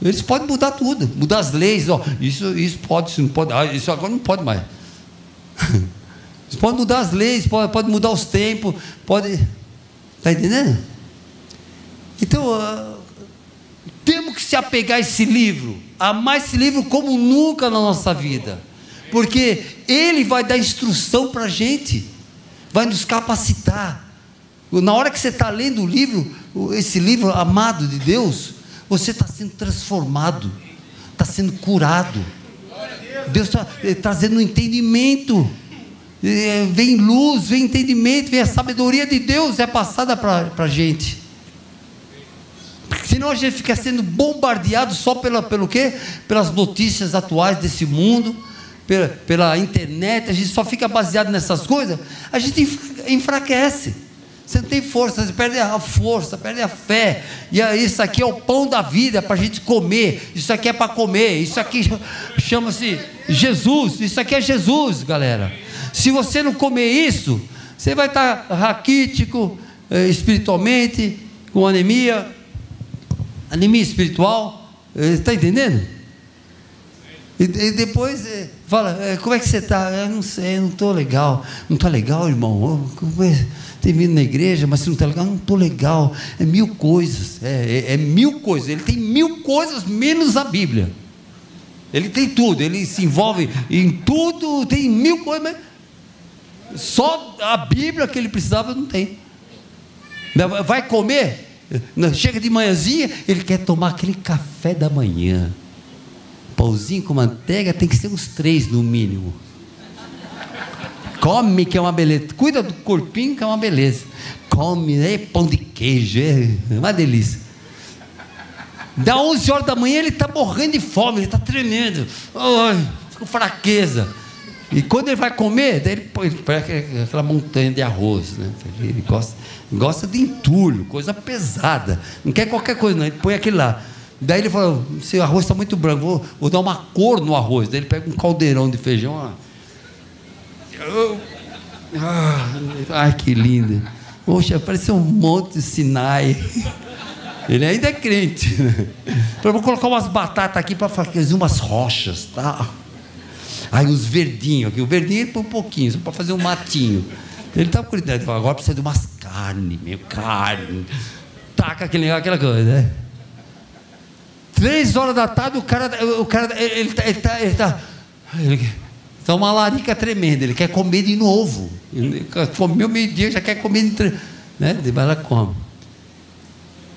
Eles podem mudar tudo, mudar as leis. Ó, isso, isso pode, isso não pode. Ah, isso agora não pode mais. Podem mudar as leis, pode, pode mudar os tempos, pode. Está entendendo? Então, uh, temos que se apegar a esse livro, amar esse livro como nunca na nossa vida, porque ele vai dar instrução para a gente, vai nos capacitar. Na hora que você está lendo o livro, esse livro amado de Deus, você está sendo transformado, está sendo curado. Deus está eh, trazendo um entendimento. Eh, vem luz, vem entendimento, vem a sabedoria de Deus é passada para a gente. Senão a gente fica sendo bombardeado só pela, pelo quê? Pelas notícias atuais desse mundo, pela, pela internet, a gente só fica baseado nessas coisas, a gente enfraquece. Você não tem força, você perde a força, perde a fé. E isso aqui é o pão da vida para a gente comer. Isso aqui é para comer. Isso aqui chama-se Jesus. Isso aqui é Jesus, galera. Se você não comer isso, você vai estar raquítico eh, espiritualmente, com anemia, anemia espiritual. Está entendendo? E, e depois eh, fala, eh, como é que você está? Eu não sei, não estou legal. Não está legal, irmão? É? tem vindo na igreja, mas se não está legal, não estou legal. É mil coisas, é, é, é, mil coisas. Ele tem mil coisas menos a Bíblia. Ele tem tudo, ele se envolve em tudo, tem mil coisas, mas só a Bíblia que ele precisava não tem. Vai comer? Chega de manhãzinha, ele quer tomar aquele café da manhã. Pãozinho com manteiga tem que ser uns três no mínimo. Come que é uma beleza. Cuida do corpinho que é uma beleza. Come, é pão de queijo, é uma delícia. Dá 11 horas da manhã ele está morrendo de fome, ele está tremendo. Ai, com fraqueza. E quando ele vai comer, daí ele põe aquela montanha de arroz. Né? Ele gosta, gosta de entulho, coisa pesada. Não quer qualquer coisa, não. Ele põe aquele lá. Daí ele fala: seu arroz está muito branco, vou, vou, dar uma cor no arroz. Daí ele pega um caldeirão de feijão. Ó, ah, ai, que lindo. Poxa, parece um monte Sinai. Ele ainda é crente. Né? Vou colocar umas batatas aqui para fazer umas rochas. Tá? Aí os verdinhos aqui. O verdinho ele põe um pouquinho, só para fazer um matinho. Ele estava cuidando. Ele falou, agora precisa de umas carne, meio carne. Taca aquele, aquela coisa, né? Três horas da tarde, o cara, o cara ele está. Ele tá, ele tá, ele, então, uma larica tremenda, ele quer comer de novo. Ele comeu meio-dia, já quer comer, de, né? De lá come.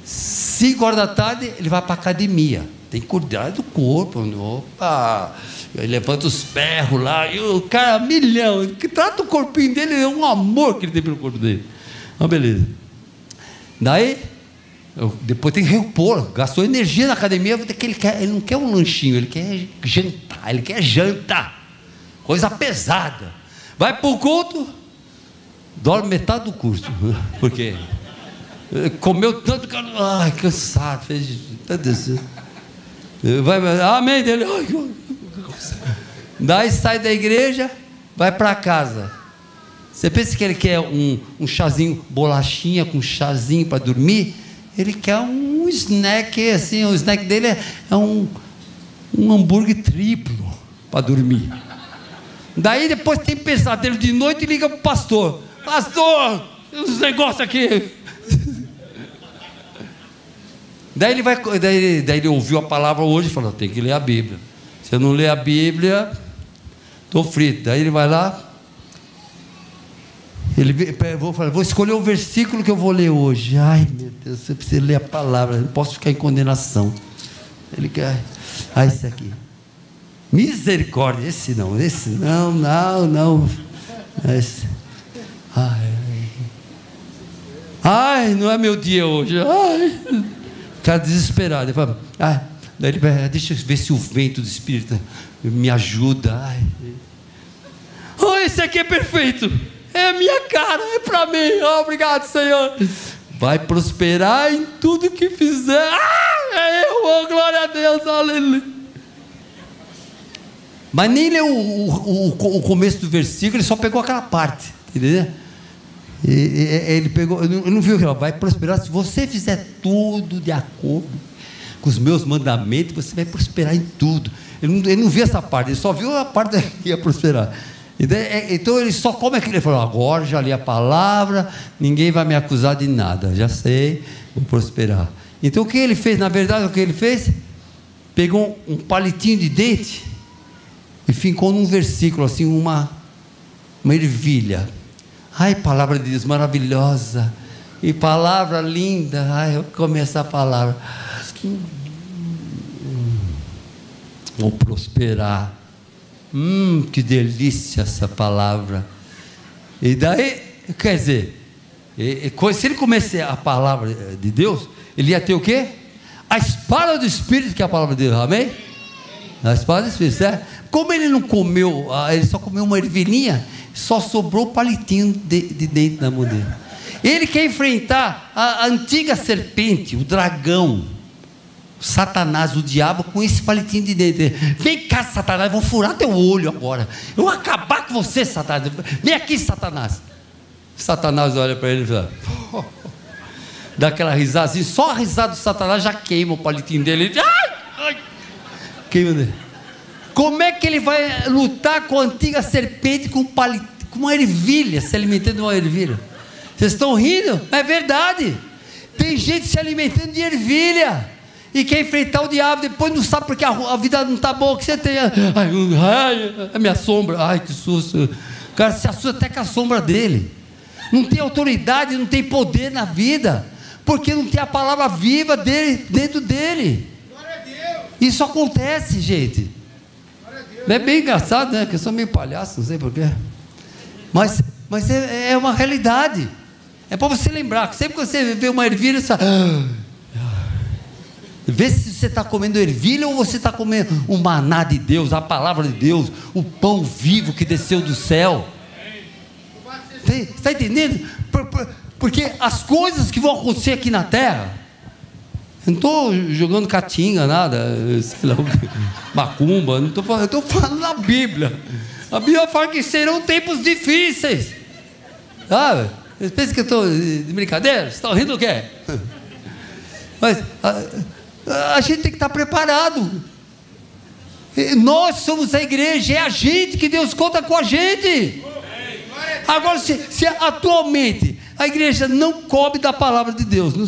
Cinco horas da tarde, ele vai para a academia. Tem que cuidar do corpo. Opa! Ele levanta os ferros lá, e o cara, milhão. Que trata o corpinho dele, é um amor que ele tem pelo corpo dele. Então, beleza. Daí, depois tem que repor. Gastou energia na academia, ele, quer, ele não quer um lanchinho, ele quer jantar, ele quer jantar coisa pesada. Vai para o culto, dorme metade do curso. Por quê? Comeu tanto que. Ai, cansado, fez tanto assim. Vai, amém dele. Daí sai da igreja, vai para casa. Você pensa que ele quer um, um chazinho, bolachinha com chazinho para dormir? Ele quer um snack, assim, o snack dele é, é um, um hambúrguer triplo para dormir. Daí depois tem pesadelo de noite e liga para o pastor. Pastor, os negócios aqui. daí ele vai, daí, daí ele ouviu a palavra hoje e falou: tem que ler a Bíblia. Se eu não ler a Bíblia, estou frito. Daí ele vai lá. Ele vou, falar, vou escolher o versículo que eu vou ler hoje. Ai, meu Deus, você precisa ler a palavra, não posso ficar em condenação. Ele quer. Ah, esse aqui. Misericórdia, esse não, esse não, não, não. Esse. Ai, ai, não é meu dia hoje. Ai. O cara desesperado. Ele fala, ah, daí ele vai, deixa eu ver se o vento do Espírito me ajuda. Ai. Oh, esse aqui é perfeito. É minha cara, é para mim. Oh, obrigado, Senhor. vai prosperar em tudo que fizer. Ah, eu, oh, glória a Deus, aleluia. Mas nem leu o, o, o, começo do versículo, ele só pegou aquela parte, entendeu? E, e, ele pegou, eu não viu que vai prosperar se você fizer tudo de acordo com os meus mandamentos, você vai prosperar em tudo. Ele não, ele não viu essa parte, ele só viu a parte que ia prosperar. É, então ele só come aquilo. Ele falou: agora já li a palavra, ninguém vai me acusar de nada, já sei, vou prosperar. Então o que ele fez? Na verdade, o que ele fez? Pegou um palitinho de dente e ficou num versículo, assim, uma, uma ervilha. Ai, palavra de Deus maravilhosa. E palavra linda. Ai, eu comi essa palavra. Vou prosperar. Hum, que delícia essa palavra. E daí, quer dizer, se ele comesse a palavra de Deus, ele ia ter o quê? A espada do Espírito, que é a palavra de Deus, amém? A espada do Espírito, certo? Como ele não comeu, ah, ele só comeu uma ervilhinha, só sobrou o palitinho de, de dentro da mão dele. Ele quer enfrentar a antiga serpente, o dragão Satanás, o diabo, com esse palitinho de dentro. Vem cá, Satanás, vou furar teu olho agora. Eu vou acabar com você, Satanás. Vem aqui, Satanás. Satanás olha para ele e fala. Dá aquela risada assim, só a risada do Satanás já queima o palitinho dele. Ele, ai, ai, queima dele. Como é que ele vai lutar com a antiga serpente com, palit, com uma ervilha, se alimentando de uma ervilha? Vocês estão rindo? É verdade. Tem gente se alimentando de ervilha e quer enfrentar o diabo, depois não sabe porque a, a vida não está boa, que você tem. Ai, ai, a minha sombra, ai que susto. O cara se assusta até com a sombra dele. Não tem autoridade, não tem poder na vida, porque não tem a palavra viva dele dentro dele. Isso acontece, gente. É bem engraçado, né? Que eu sou meio palhaço, não sei porquê. Mas, mas é, é uma realidade. É para você lembrar que sempre que você vê uma ervilha, você. Vê se você está comendo ervilha ou você está comendo o maná de Deus, a palavra de Deus, o pão vivo que desceu do céu. Está entendendo? Porque as coisas que vão acontecer aqui na terra, eu não estou jogando catinga, nada, sei lá, macumba, não estou falando, estou falando da Bíblia. A Bíblia fala que serão tempos difíceis. Ah, pensa que eu estou de brincadeira? Você está rindo o quê? Mas. A gente tem que estar preparado. Nós somos a igreja, é a gente que Deus conta com a gente. Agora, se, se atualmente a igreja não come da palavra de Deus, não,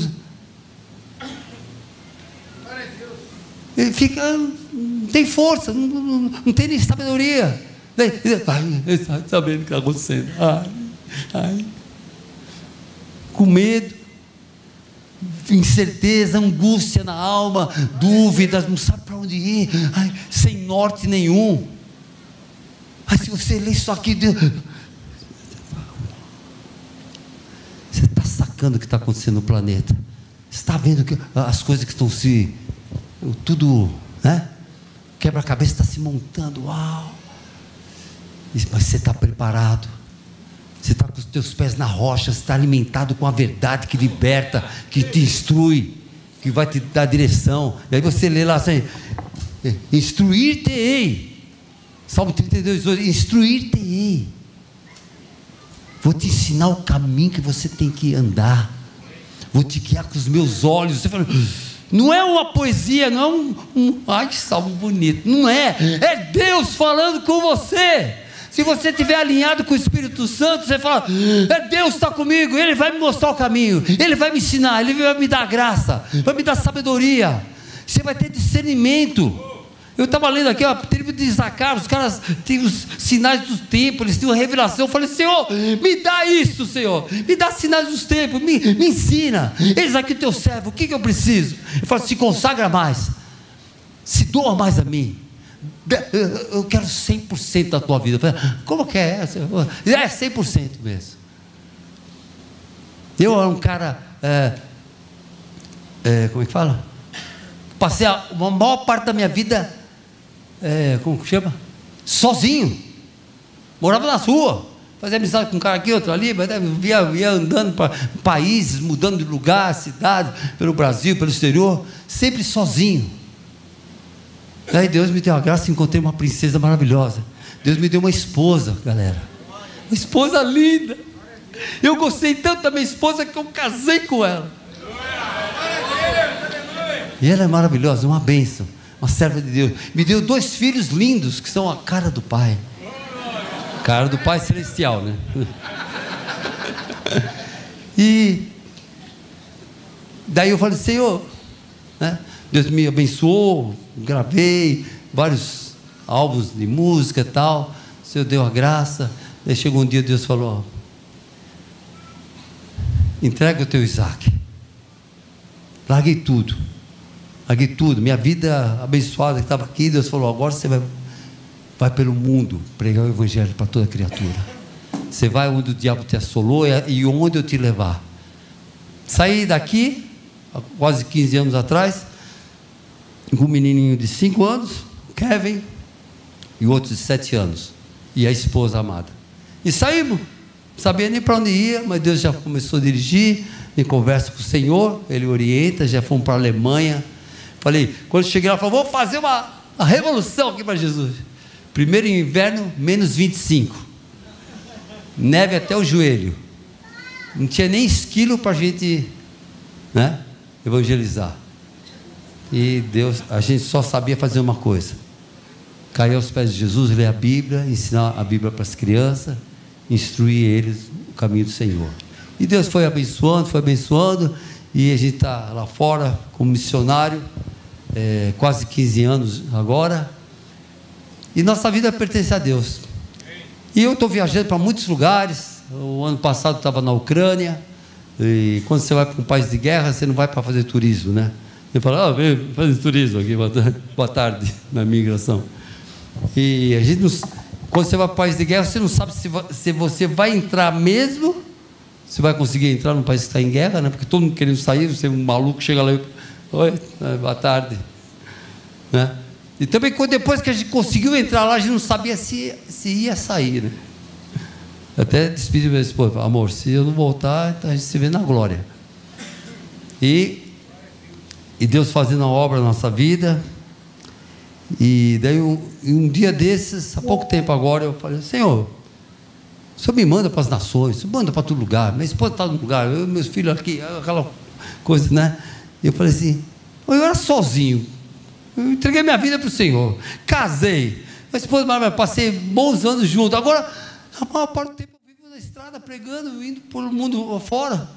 fica, não tem força, não, não, não tem nem sabedoria. Ai, sabendo o que está acontecendo. Ai, ai. Com medo incerteza, angústia na alma, dúvidas, não sabe para onde ir, ai, sem norte nenhum. Ai, se você lê isso aqui, Deus... você está sacando o que está acontecendo no planeta. Você está vendo que as coisas que estão se. Tudo, né? Quebra-cabeça está se montando, uau! Mas você está preparado você está com os teus pés na rocha, você está alimentado com a verdade que liberta, que te instrui, que vai te dar direção. E aí você lê lá assim: Instruir-te-ei. Salmo 32, 2: Instruir-te-ei. Vou te ensinar o caminho que você tem que andar. Vou te guiar com os meus olhos. Você fala, não é uma poesia, não é um, um. Ai, que salmo bonito. Não é. É Deus falando com você. Se você estiver alinhado com o Espírito Santo, você fala: é Deus está comigo, Ele vai me mostrar o caminho, Ele vai me ensinar, Ele vai me dar graça, vai me dar sabedoria. Você vai ter discernimento. Eu estava lendo aqui, a tribo de Zacar, os caras tinham os sinais dos tempos, eles tinham revelação. Eu falei, Senhor, me dá isso, Senhor, me dá sinais dos tempos, me, me ensina. Eles aqui, teu servo, o que, que eu preciso? Eu falo, se consagra mais, se doa mais a mim eu quero 100% da tua vida. Como que é essa? É 100% mesmo. Eu era um cara, é, é, como é que fala? Passei a, a maior parte da minha vida, é, como que chama? Sozinho. Morava na rua. fazer amizade com um cara aqui, outro ali, mas via, via andando para países, mudando de lugar, cidade, pelo Brasil, pelo exterior, sempre sozinho. Daí Deus me deu a graça encontrei uma princesa maravilhosa. Deus me deu uma esposa, galera. Uma esposa linda. Eu gostei tanto da minha esposa que eu casei com ela. E ela é maravilhosa, uma bênção, uma serva de Deus. Me deu dois filhos lindos que são a cara do Pai. Cara do Pai Celestial, né? E daí eu falei, Senhor, né? Deus me abençoou, gravei vários álbuns de música e tal. O Senhor deu a graça. Daí chegou um dia, Deus falou: entrega o teu Isaac. Larguei tudo. Larguei tudo. Minha vida abençoada que estava aqui, Deus falou: agora você vai, vai pelo mundo pregar o Evangelho para toda criatura. Você vai onde o diabo te assolou e onde eu te levar. Saí daqui, quase 15 anos atrás, um menininho de 5 anos, Kevin, e outros de 7 anos, e a esposa amada. E saímos. Sabia nem para onde ia, mas Deus já começou a dirigir, em conversa com o Senhor, Ele orienta, já fomos para a Alemanha. Falei, quando cheguei lá, falou, vou fazer uma, uma revolução aqui para Jesus. Primeiro inverno, menos 25. Neve até o joelho. Não tinha nem esquilo para a gente né, evangelizar. E Deus, a gente só sabia fazer uma coisa: cair aos pés de Jesus, ler a Bíblia, ensinar a Bíblia para as crianças, instruir eles o caminho do Senhor. E Deus foi abençoando, foi abençoando, e a gente está lá fora como missionário, é, quase 15 anos agora, e nossa vida pertence a Deus. E eu estou viajando para muitos lugares. O ano passado estava na Ucrânia. E quando você vai para um país de guerra, você não vai para fazer turismo, né? Você fala, ah, vem fazer turismo aqui, boa tarde, na migração. E a gente não, quando você vai para um país de guerra, você não sabe se, se você vai entrar mesmo, se vai conseguir entrar num país que está em guerra, né? Porque todo mundo querendo sair, você é um maluco chega lá e, oi, né, boa tarde, né? E também depois que a gente conseguiu entrar lá, a gente não sabia se, se ia sair, né? Até despedi meu esposo, amor, se eu não voltar, então a gente se vê na glória. E, e Deus fazendo a obra na nossa vida. E daí um, um dia desses, há pouco tempo agora, eu falei, Senhor, o Senhor me manda para as nações, manda para todo lugar, minha esposa está no lugar, eu, meus filhos aqui, aquela coisa, né? E eu falei assim, eu era sozinho, eu entreguei minha vida para o Senhor. Casei. Minha esposa maravilhosa, passei bons anos juntos. Agora, a maior parte do tempo eu vivo na estrada pregando, indo pelo mundo fora.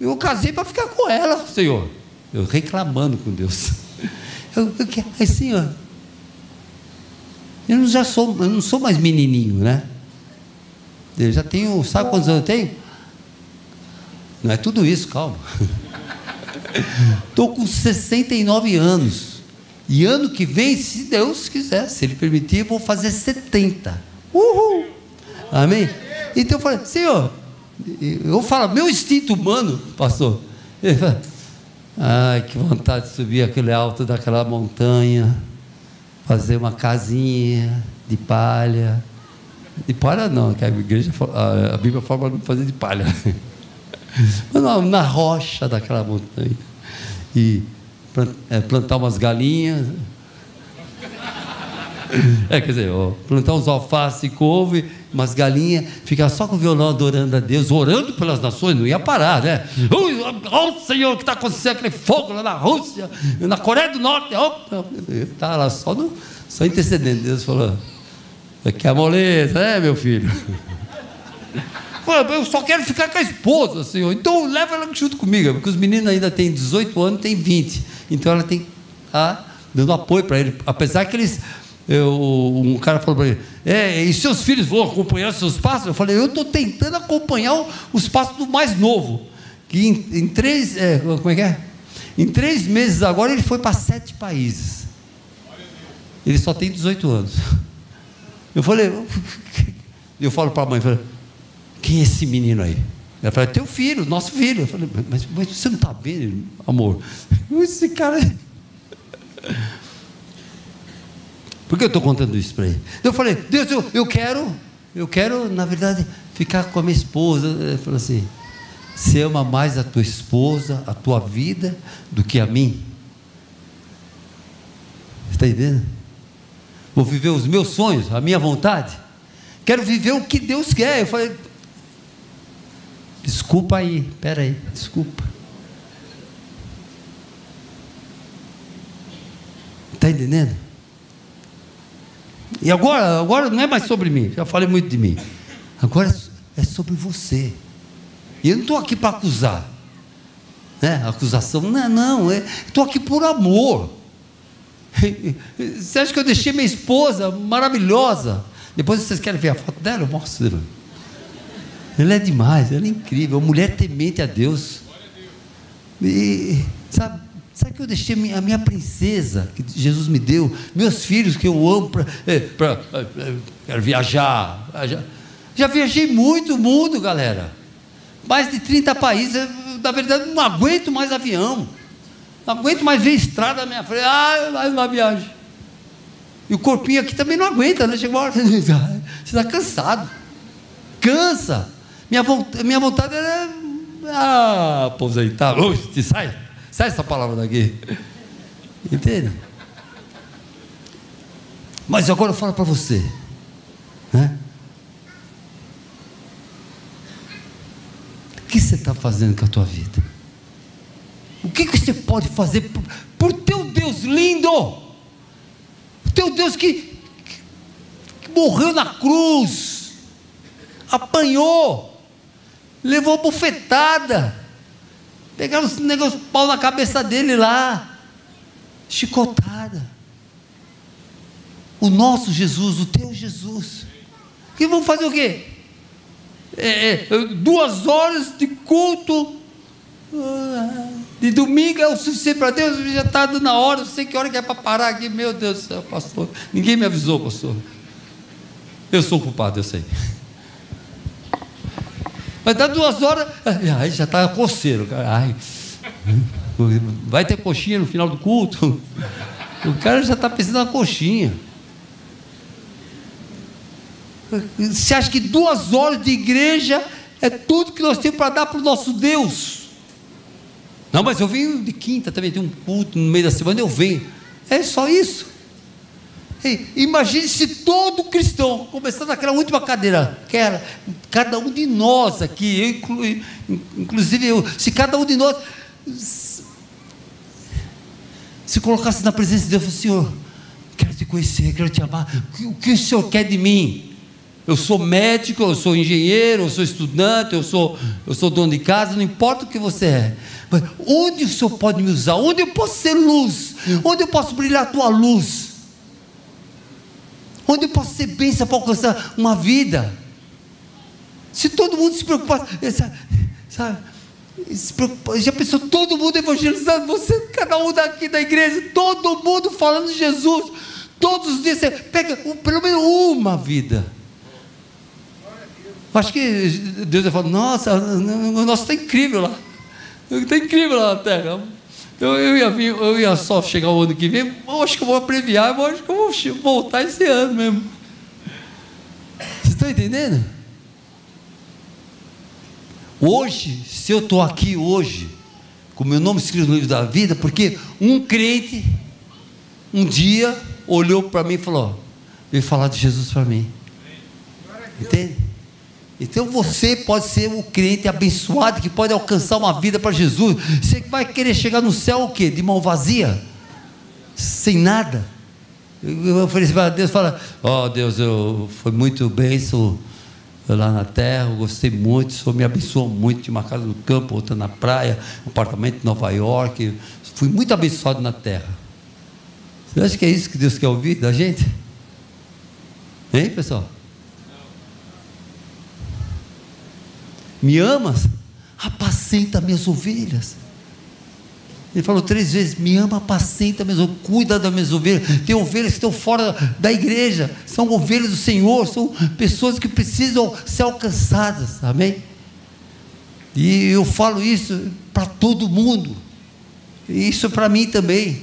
Eu casei para ficar com ela, Senhor. Eu reclamando com Deus. Eu, eu quero, aí, Senhor, eu não, já sou, eu não sou mais menininho, né? Eu já tenho, sabe quantos anos eu tenho? Não é tudo isso, calma. Estou com 69 anos. E ano que vem, se Deus quiser, se Ele permitir, vou fazer 70. Uhul! Amém? Então eu falei, Senhor, eu falo, meu instinto humano, pastor. Ele fala, Ai, que vontade de subir aquele alto daquela montanha, fazer uma casinha de palha. De palha não, que a igreja, a, Bíblia fala para não fazer de palha. Mas na, na rocha daquela montanha. E é, plantar umas galinhas. É, quer dizer, plantar uns alface e couve, umas galinhas, ficar só com o violão adorando a Deus, orando pelas nações, não ia parar, né? Oh, Senhor, que está acontecendo aquele fogo lá na Rússia, na Coreia do Norte, está lá só, no, só intercedendo. Deus falou, que a moleza, é meu filho? eu só quero ficar com a esposa, Senhor. Então leva ela junto comigo, porque os meninos ainda têm 18 anos, tem 20. Então ela tem que estar dando apoio para ele. Apesar que eles. Eu, um cara falou para ele, é, e seus filhos vão acompanhar seus passos? Eu falei, eu estou tentando acompanhar os passos do mais novo. Que em, em três. É, como é que é? Em três meses agora ele foi para sete países. Ele só tem 18 anos. Eu falei, eu falo para a mãe, quem é esse menino aí? Ela falou, é teu filho, nosso filho. Eu falei, mas, mas você não está vendo, amor? Esse cara. Por que eu estou contando isso para ele? Eu falei, Deus, eu, eu quero eu quero, na verdade, ficar com a minha esposa. Ele falou assim: você ama mais a tua esposa, a tua vida, do que a mim? Está entendendo? Vou viver os meus sonhos, a minha vontade. Quero viver o que Deus quer. Eu falei, desculpa aí, espera aí, desculpa. Está entendendo? E agora, agora não é mais sobre mim, já falei muito de mim. Agora é sobre você. E eu não estou aqui para acusar. Né? Acusação, não, não, estou aqui por amor. Você acha que eu deixei minha esposa maravilhosa? Depois vocês querem ver a foto dela? Eu mostro. Ela é demais, ela é incrível, mulher temente a Deus. E, sabe, sabe que eu deixei a minha princesa, que Jesus me deu, meus filhos que eu amo para. É, é, quero viajar, viajar. Já viajei muito o mundo, galera. Mais de 30 países. Na verdade, não aguento mais avião. Não aguento mais ver estrada na minha frente. Ah, mais uma viagem. E o corpinho aqui também não aguenta, né? Chega uma hora, você está cansado. Cansa. Minha, minha vontade era. Ah, aposentar. Ui, sai. Sai essa palavra daqui. Entende? Mas agora eu falo para você. Né? O que você está fazendo com a tua vida? O que, que você pode fazer por, por teu Deus lindo? O teu Deus que, que, que morreu na cruz, apanhou, levou bufetada, pegaram os negócios pau na cabeça dele lá, chicotada. O nosso Jesus, o teu Jesus. Que vão fazer o quê? É, é, duas horas de culto de domingo é o suficiente para Deus, já está dando a hora, não sei que hora que é para parar aqui, meu Deus do céu, pastor. Ninguém me avisou, pastor. Eu sou culpado, eu sei. Mas dá duas horas, ai, já está coceiro. Ai, vai ter coxinha no final do culto. O cara já está pensando na coxinha. Você acha que duas horas de igreja é tudo que nós temos para dar para o nosso Deus? Não, mas eu venho de quinta também, tem um culto no meio da semana, eu venho. É só isso. Ei, imagine se todo cristão, começando naquela última cadeira, que era cada um de nós aqui, eu inclu, inclusive eu, se cada um de nós se colocasse na presença de Deus, Senhor, quero te conhecer, quero te amar, o que o Senhor quer de mim? Eu sou médico, eu sou engenheiro, eu sou estudante, eu sou, eu sou dono de casa, não importa o que você é. Mas onde o Senhor pode me usar? Onde eu posso ser luz? Onde eu posso brilhar a tua luz? Onde eu posso ser bênção para alcançar uma vida? Se todo mundo se preocupasse, sabe? Já pensou todo mundo evangelizando você, cada um daqui da igreja, todo mundo falando de Jesus, todos os dias você pega pelo menos uma vida Acho que Deus vai falar, nossa, o nosso está incrível lá. Está incrível lá na terra. Eu, eu, ia vir, eu ia só chegar o ano que vem, eu acho que eu vou abreviar, eu acho que eu vou voltar esse ano mesmo. Vocês estão entendendo? Hoje, se eu estou aqui hoje, com meu nome escrito no livro da vida, porque um crente, um dia, olhou para mim e falou: veio falar de Jesus para mim. Entende? Então você pode ser o crente abençoado que pode alcançar uma vida para Jesus. Você vai querer chegar no céu o quê? De mão vazia? Sem nada? Eu ofereci para Deus, fala, ó oh, Deus, eu foi muito bênção lá na terra, eu gostei muito, o Senhor me abençoou muito, tinha uma casa no campo, outra na praia, um apartamento em Nova York, fui muito abençoado na terra. Você acha que é isso que Deus quer ouvir da gente? Hein, pessoal? Me amas? Apacenta minhas ovelhas. Ele falou três vezes: Me ama, apacenta minhas ovelhas, cuida das minhas ovelhas. Tem ovelhas que estão fora da igreja, são ovelhas do Senhor, são pessoas que precisam ser alcançadas. Amém? E eu falo isso para todo mundo, isso para mim também.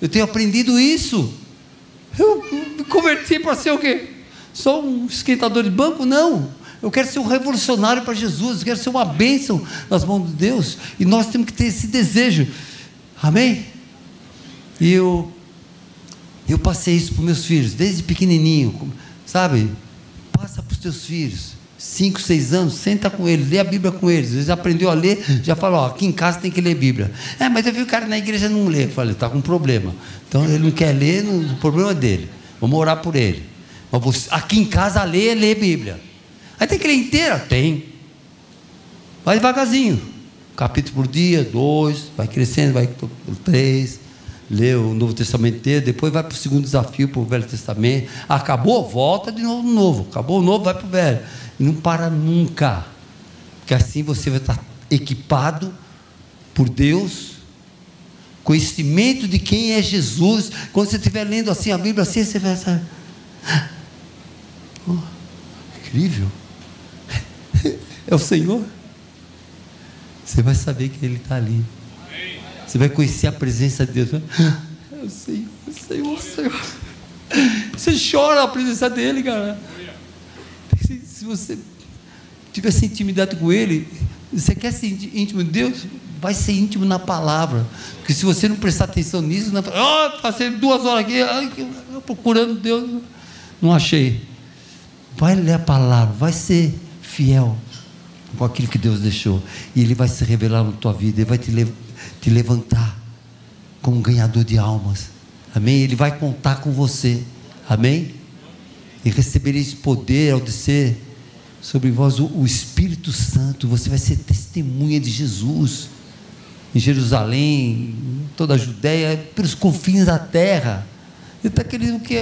Eu tenho aprendido isso. Eu me converti para ser o quê? só um esquentador de banco, não. Eu quero ser um revolucionário para Jesus, eu quero ser uma bênção nas mãos de Deus. E nós temos que ter esse desejo. Amém? E eu, eu passei isso para meus filhos, desde pequenininho, sabe? Passa para os teus filhos. Cinco, seis anos, senta com eles, lê a Bíblia com eles. Eles aprendeu a ler, já falou, ó, aqui em casa tem que ler Bíblia. É, mas eu vi o cara na igreja não lê. Eu falei, está com problema. Então ele não quer ler, o problema é dele. Vamos orar por ele. Mas você, aqui em casa lê, lê Bíblia. Aí tem que ler inteira? Tem. Vai devagarzinho. Capítulo por dia, dois, vai crescendo, vai três, lê o Novo Testamento inteiro, depois vai para o segundo desafio, para o Velho Testamento. Acabou, volta de novo no novo. Acabou o novo, vai para o velho. E não para nunca. Porque assim você vai estar equipado por Deus, conhecimento de quem é Jesus. Quando você estiver lendo assim a Bíblia, assim, você vai estar. Oh, incrível. É o Senhor. Você vai saber que Ele está ali. Você vai conhecer a presença de Deus. É o Senhor, é o Senhor, o Senhor. Você chora a presença dEle, cara. Se, você tiver essa intimidade com Ele, você quer ser íntimo de Deus? Vai ser íntimo na palavra. Porque se você não prestar atenção nisso, não, oh, passei duas horas aqui procurando Deus, não achei. Vai ler a palavra, vai ser fiel com aquilo que Deus deixou. E Ele vai se revelar na tua vida, Ele vai te, le te levantar como um ganhador de almas. Amém? Ele vai contar com você. Amém? E recebereis poder ao descer sobre vós o, o Espírito Santo. Você vai ser testemunha de Jesus. Em Jerusalém, em toda a Judéia, pelos confins da terra. Ele está querendo que,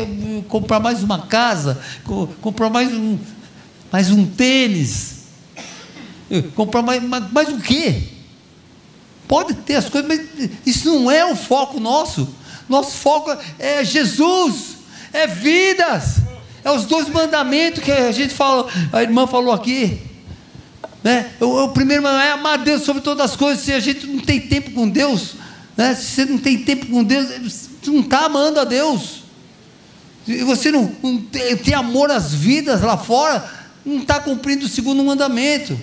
comprar mais uma casa, comprar mais um, mais um tênis, Comprar mais, mais, mais o quê? Pode ter as coisas, mas isso não é o foco nosso. Nosso foco é Jesus, é vidas, é os dois mandamentos que a gente fala, a irmã falou aqui. Né? O, o primeiro é amar Deus sobre todas as coisas. Se a gente não tem tempo com Deus, né? se você não tem tempo com Deus, você não está amando a Deus. Se você não, não tem, tem amor às vidas lá fora, não está cumprindo o segundo mandamento.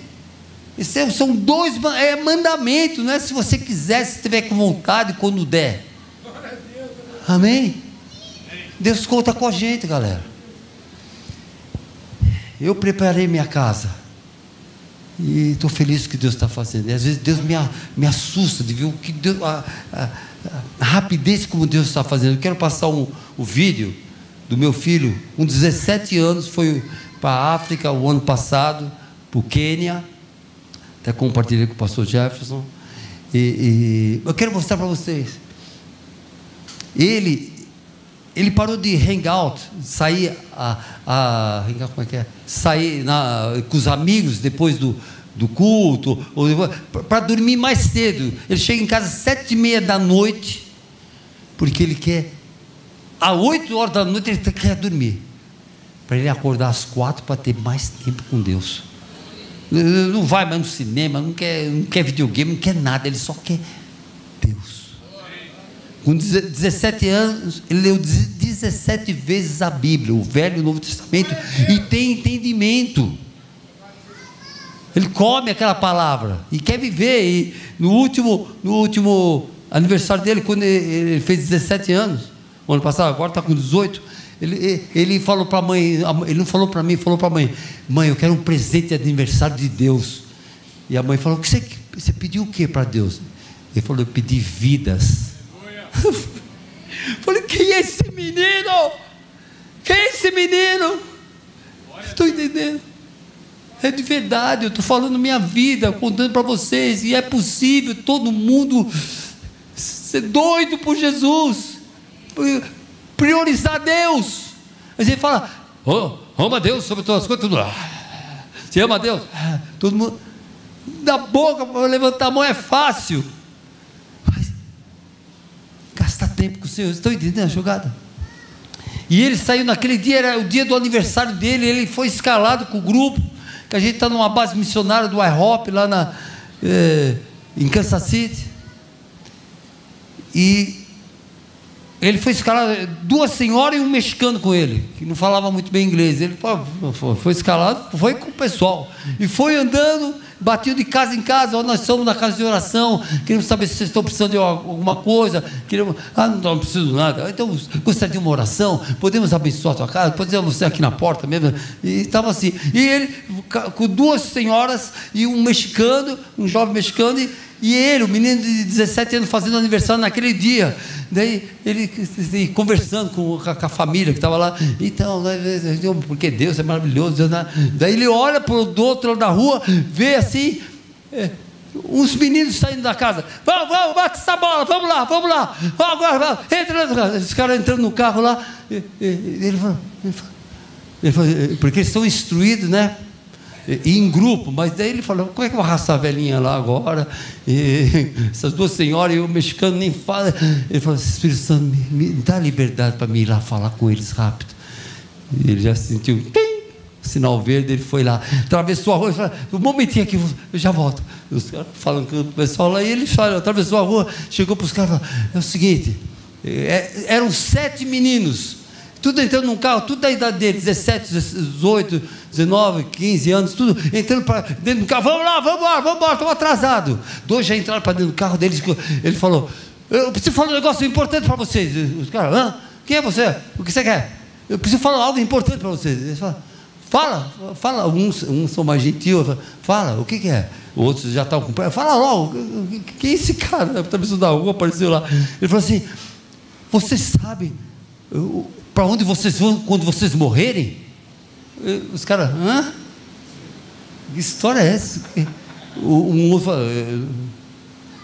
Isso é, são dois é mandamento, não é se você quiser, se tiver com vontade, quando der. Amém? Deus conta com a gente, galera. Eu preparei minha casa. E estou feliz com o que Deus está fazendo. E às vezes Deus me, me assusta de ver o que Deus, a, a, a rapidez como Deus está fazendo. Eu quero passar um, o vídeo do meu filho, com 17 anos, foi para a África o ano passado, para o Quênia até compartilhei com o pastor Jefferson. E, e eu quero mostrar para vocês. Ele, ele parou de hangout, sair a, a como é que é? Sair na, com os amigos depois do, do culto, para dormir mais cedo. Ele chega em casa às sete e meia da noite, porque ele quer, às oito horas da noite ele quer dormir, para ele acordar às quatro para ter mais tempo com Deus não vai mais no cinema, não quer, não quer videogame, não quer nada, ele só quer Deus. Com 17 anos, ele leu 17 vezes a Bíblia, o Velho e o Novo Testamento, e tem entendimento. Ele come aquela palavra e quer viver. E no último, no último aniversário dele, quando ele fez 17 anos, ano passado, agora está com 18, ele, ele falou para a mãe, ele não falou para mim, falou para a mãe: Mãe, eu quero um presente de aniversário de Deus. E a mãe falou: que você, você pediu o que para Deus? Ele falou: Eu pedi vidas. falei: Quem é esse menino? Quem é esse menino? Estou entendendo. É de verdade, eu estou falando minha vida, contando para vocês, e é possível todo mundo ser doido por Jesus priorizar Deus. A gente fala, oh, ama Deus sobre todas as coisas, tudo. Ah, você ama Deus? Ah, todo mundo. Da boca para levantar a mão é fácil. Mas gastar tempo com o Senhor. Estão entendendo a jogada? E ele saiu naquele dia, era o dia do aniversário dele, ele foi escalado com o grupo, que a gente está numa base missionária do IHOP, lá na, eh, em Kansas City. E ele foi escalado, duas senhoras e um mexicano com ele, que não falava muito bem inglês. Ele foi escalado, foi com o pessoal. E foi andando, bateu de casa em casa. Oh, nós somos na casa de oração, queremos saber se vocês estão precisando de alguma coisa. Queremos, ah, não, não preciso de nada. Então, gostaria de uma oração? Podemos abençoar a tua casa? Podemos você aqui na porta mesmo? E estava assim. E ele, com duas senhoras e um mexicano, um jovem mexicano, e, e ele, o menino de 17 anos, fazendo aniversário naquele dia. Daí ele conversando com, a família que estava lá. Então, porque Deus é maravilhoso. Né? Daí ele olha para o outro lado da rua, vê assim. É, uns meninos saindo da casa, vamos, vamos, bate essa bola, vamos lá, vamos lá, agora, vamos, entra no carro. Esse cara entrando no carro lá, ele falou, ele falou, porque eles estão instruídos, né? Em grupo, mas daí ele falou: como é que eu vou arrastar a velhinha lá agora? E essas duas senhoras e o mexicano nem fala. Ele falou: Espírito Santo, me, me dá liberdade para me ir lá falar com eles rápido. E ele já sentiu, pim, sinal verde, ele foi lá, atravessou a rua, falou, um momentinho aqui, eu já volto. Os caras falando com o pessoal lá, e ele falou, atravessou a rua, chegou para os caras e falou: é o seguinte, é, eram sete meninos tudo entrando num carro, tudo da idade dele, 17, 18, 19, 15 anos, tudo entrando para dentro do carro, vamos lá, vamos embora, vamos embora, estamos atrasados. Dois já entraram para dentro do carro deles, ele falou, eu preciso falar um negócio importante para vocês. Os caras, hã? Quem é você? O que você quer? Eu preciso falar algo importante para vocês. Eles falam, fala, fala, uns, uns são mais gentis, fala, o que, que é? Outros já estavam com fala logo, quem é esse cara? Talvez da rua apareceu lá. Ele falou assim, você sabe, para onde vocês vão quando vocês morrerem? Os caras, hã? Que história é essa? Um outro fala,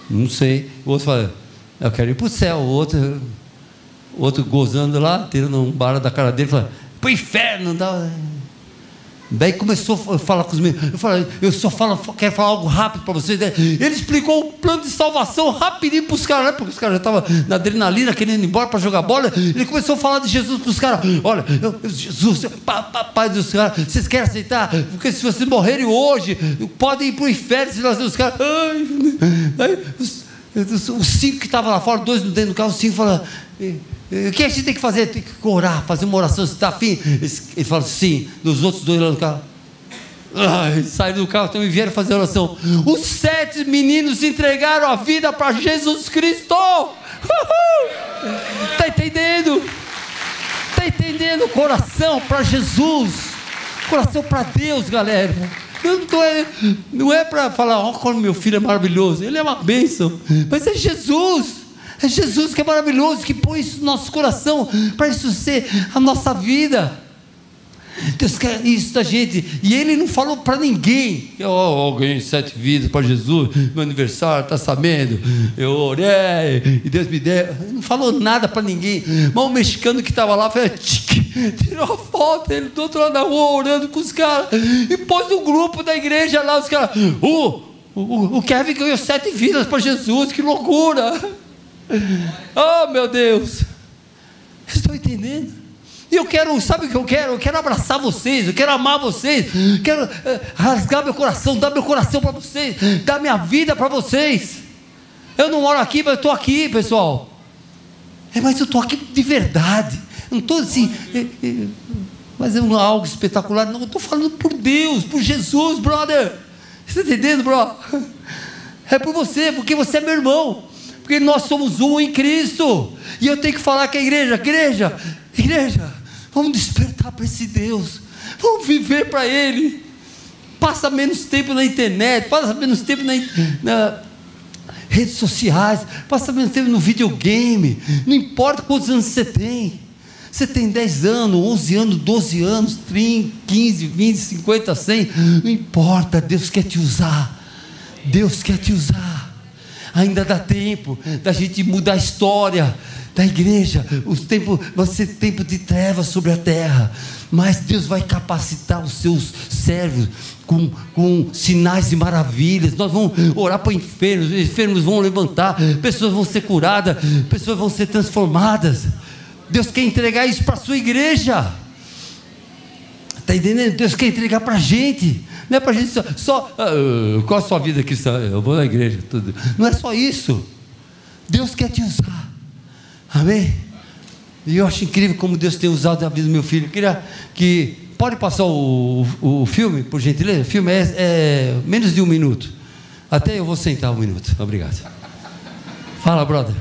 não sei. O outro fala, eu quero ir para o céu. O outro, outro gozando lá, tirando um bala da cara dele, fala, para o inferno. Dá. Daí começou a falar com os meninos. Eu falei, eu só falo, quero falar algo rápido para vocês. Ele explicou o plano de salvação rapidinho para os caras, né? porque os caras já estavam na adrenalina, querendo ir embora para jogar bola. Ele começou a falar de Jesus para os caras. Olha, eu, Jesus, pai dos caras, vocês querem aceitar? Porque se vocês morrerem hoje, podem ir para o inferno. Se nós os caras. Ai, os, os cinco que estavam lá fora, dois dentro do carro, os cinco falaram. O que a gente tem que fazer? Tem que orar, fazer uma oração, você está afim? Ele fala, sim, dos outros dois lá no carro. Ai, saíram do carro, também vieram fazer oração. Os sete meninos entregaram a vida para Jesus Cristo. Está entendendo? Está entendendo? Coração para Jesus, coração para Deus, galera. Não é, não é para falar, ó, como meu filho é maravilhoso, ele é uma bênção, mas é Jesus. É Jesus que é maravilhoso, que põe isso no nosso coração, para isso ser a nossa vida. Deus quer isso da gente. E ele não falou para ninguém. Eu, oh, ganhei sete vidas para Jesus, meu aniversário, está sabendo? Eu orei e Deus me deu. Ele não falou nada para ninguém. Mas o mexicano que estava lá fez, tirou a foto, ele do outro lado da rua orando com os caras. E pôs no grupo da igreja lá, os caras. Uh, o, o Kevin ganhou sete vidas para Jesus, que loucura! Oh, meu Deus! Estou entendendo? E eu quero, sabe o que eu quero? Eu quero abraçar vocês, eu quero amar vocês, quero uh, rasgar meu coração, dar meu coração para vocês, dar minha vida para vocês. Eu não moro aqui, mas eu estou aqui, pessoal. É, mas eu estou aqui de verdade. Não estou assim, é, é, mas é algo espetacular. Não, eu estou falando por Deus, por Jesus, brother. Você está entendendo, bro? É por você, porque você é meu irmão porque nós somos um em Cristo. E eu tenho que falar com a igreja: igreja, igreja, vamos despertar para esse Deus, vamos viver para Ele. Passa menos tempo na internet, passa menos tempo na, na redes sociais, passa menos tempo no videogame. Não importa quantos anos você tem. Você tem 10 anos, 11 anos, 12 anos, 30, 15, 20, 50, 100. Não importa, Deus quer te usar. Deus quer te usar. Ainda dá tempo da gente mudar a história da igreja. Os tempos, vai ser tempo de trevas sobre a terra. Mas Deus vai capacitar os seus servos com, com sinais e maravilhas. Nós vamos orar para enfermos, os enfermos vão levantar, pessoas vão ser curadas, pessoas vão ser transformadas. Deus quer entregar isso para a sua igreja. Está entendendo? Deus quer entregar para a gente. Não é para a gente só. só uh, qual a sua vida cristã? Eu vou na igreja. Tudo. Não é só isso. Deus quer te usar. Amém? E eu acho incrível como Deus tem usado a vida do meu filho. Eu queria que. Pode passar o, o, o filme, por gentileza? O filme é, é, menos de um minuto. Até eu vou sentar um minuto. Obrigado. Fala, brother.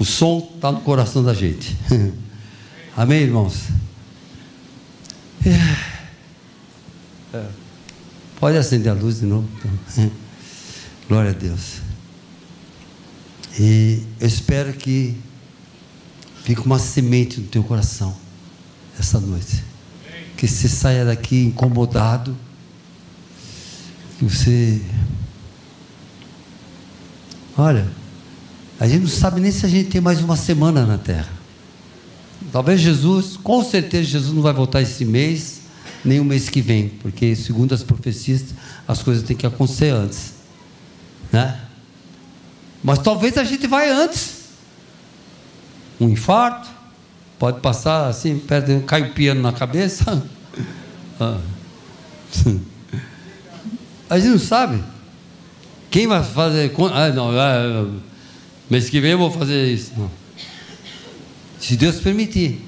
O som está no coração da gente. Amém, irmãos? É. É. Pode acender a luz de novo. Então. Glória a Deus. E eu espero que fique uma semente no teu coração essa noite. Que você saia daqui incomodado. Que você. Olha, a gente não sabe nem se a gente tem mais uma semana na terra. Talvez Jesus, com certeza Jesus não vai voltar esse mês, nem o mês que vem, porque segundo as profecias, as coisas têm que acontecer antes. Né? Mas talvez a gente vai antes. Um infarto, pode passar assim, perde, cai o piano na cabeça. Ah. A gente não sabe. Quem vai fazer. Ah, não, ah, Mês que vem eu vou fazer isso. Não. Se Deus permitir.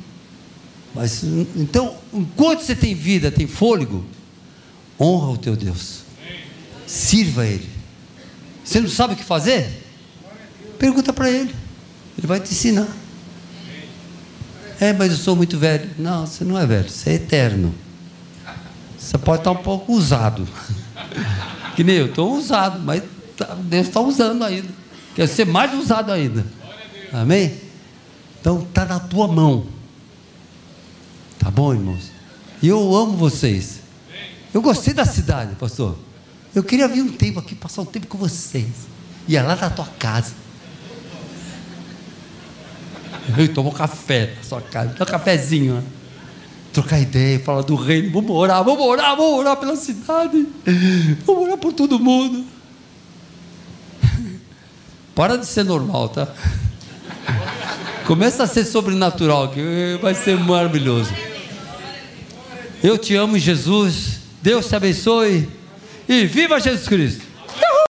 Mas então, enquanto você tem vida, tem fôlego, honra o teu Deus. Sirva Ele. Você não sabe o que fazer? Pergunta para Ele. Ele vai te ensinar. É, mas eu sou muito velho. Não, você não é velho, você é eterno. Você pode estar um pouco usado. Que nem eu, estou usado, mas tá, Deus está usando ainda. Quer ser mais usado ainda. Amém? Então está na tua mão. Tá bom, irmãos? E eu amo vocês. Eu gostei da cidade, pastor. Eu queria vir um tempo aqui, passar um tempo com vocês. Ia lá na tua casa. Eu tomo café na sua casa, dá um cafezinho, né? trocar ideia, falar do reino, vamos orar, vamos orar, vamos orar pela cidade, vamos orar por todo mundo. Para de ser normal, tá? Começa a ser sobrenatural, que vai ser maravilhoso. Eu te amo, Jesus. Deus te abençoe. E viva Jesus Cristo!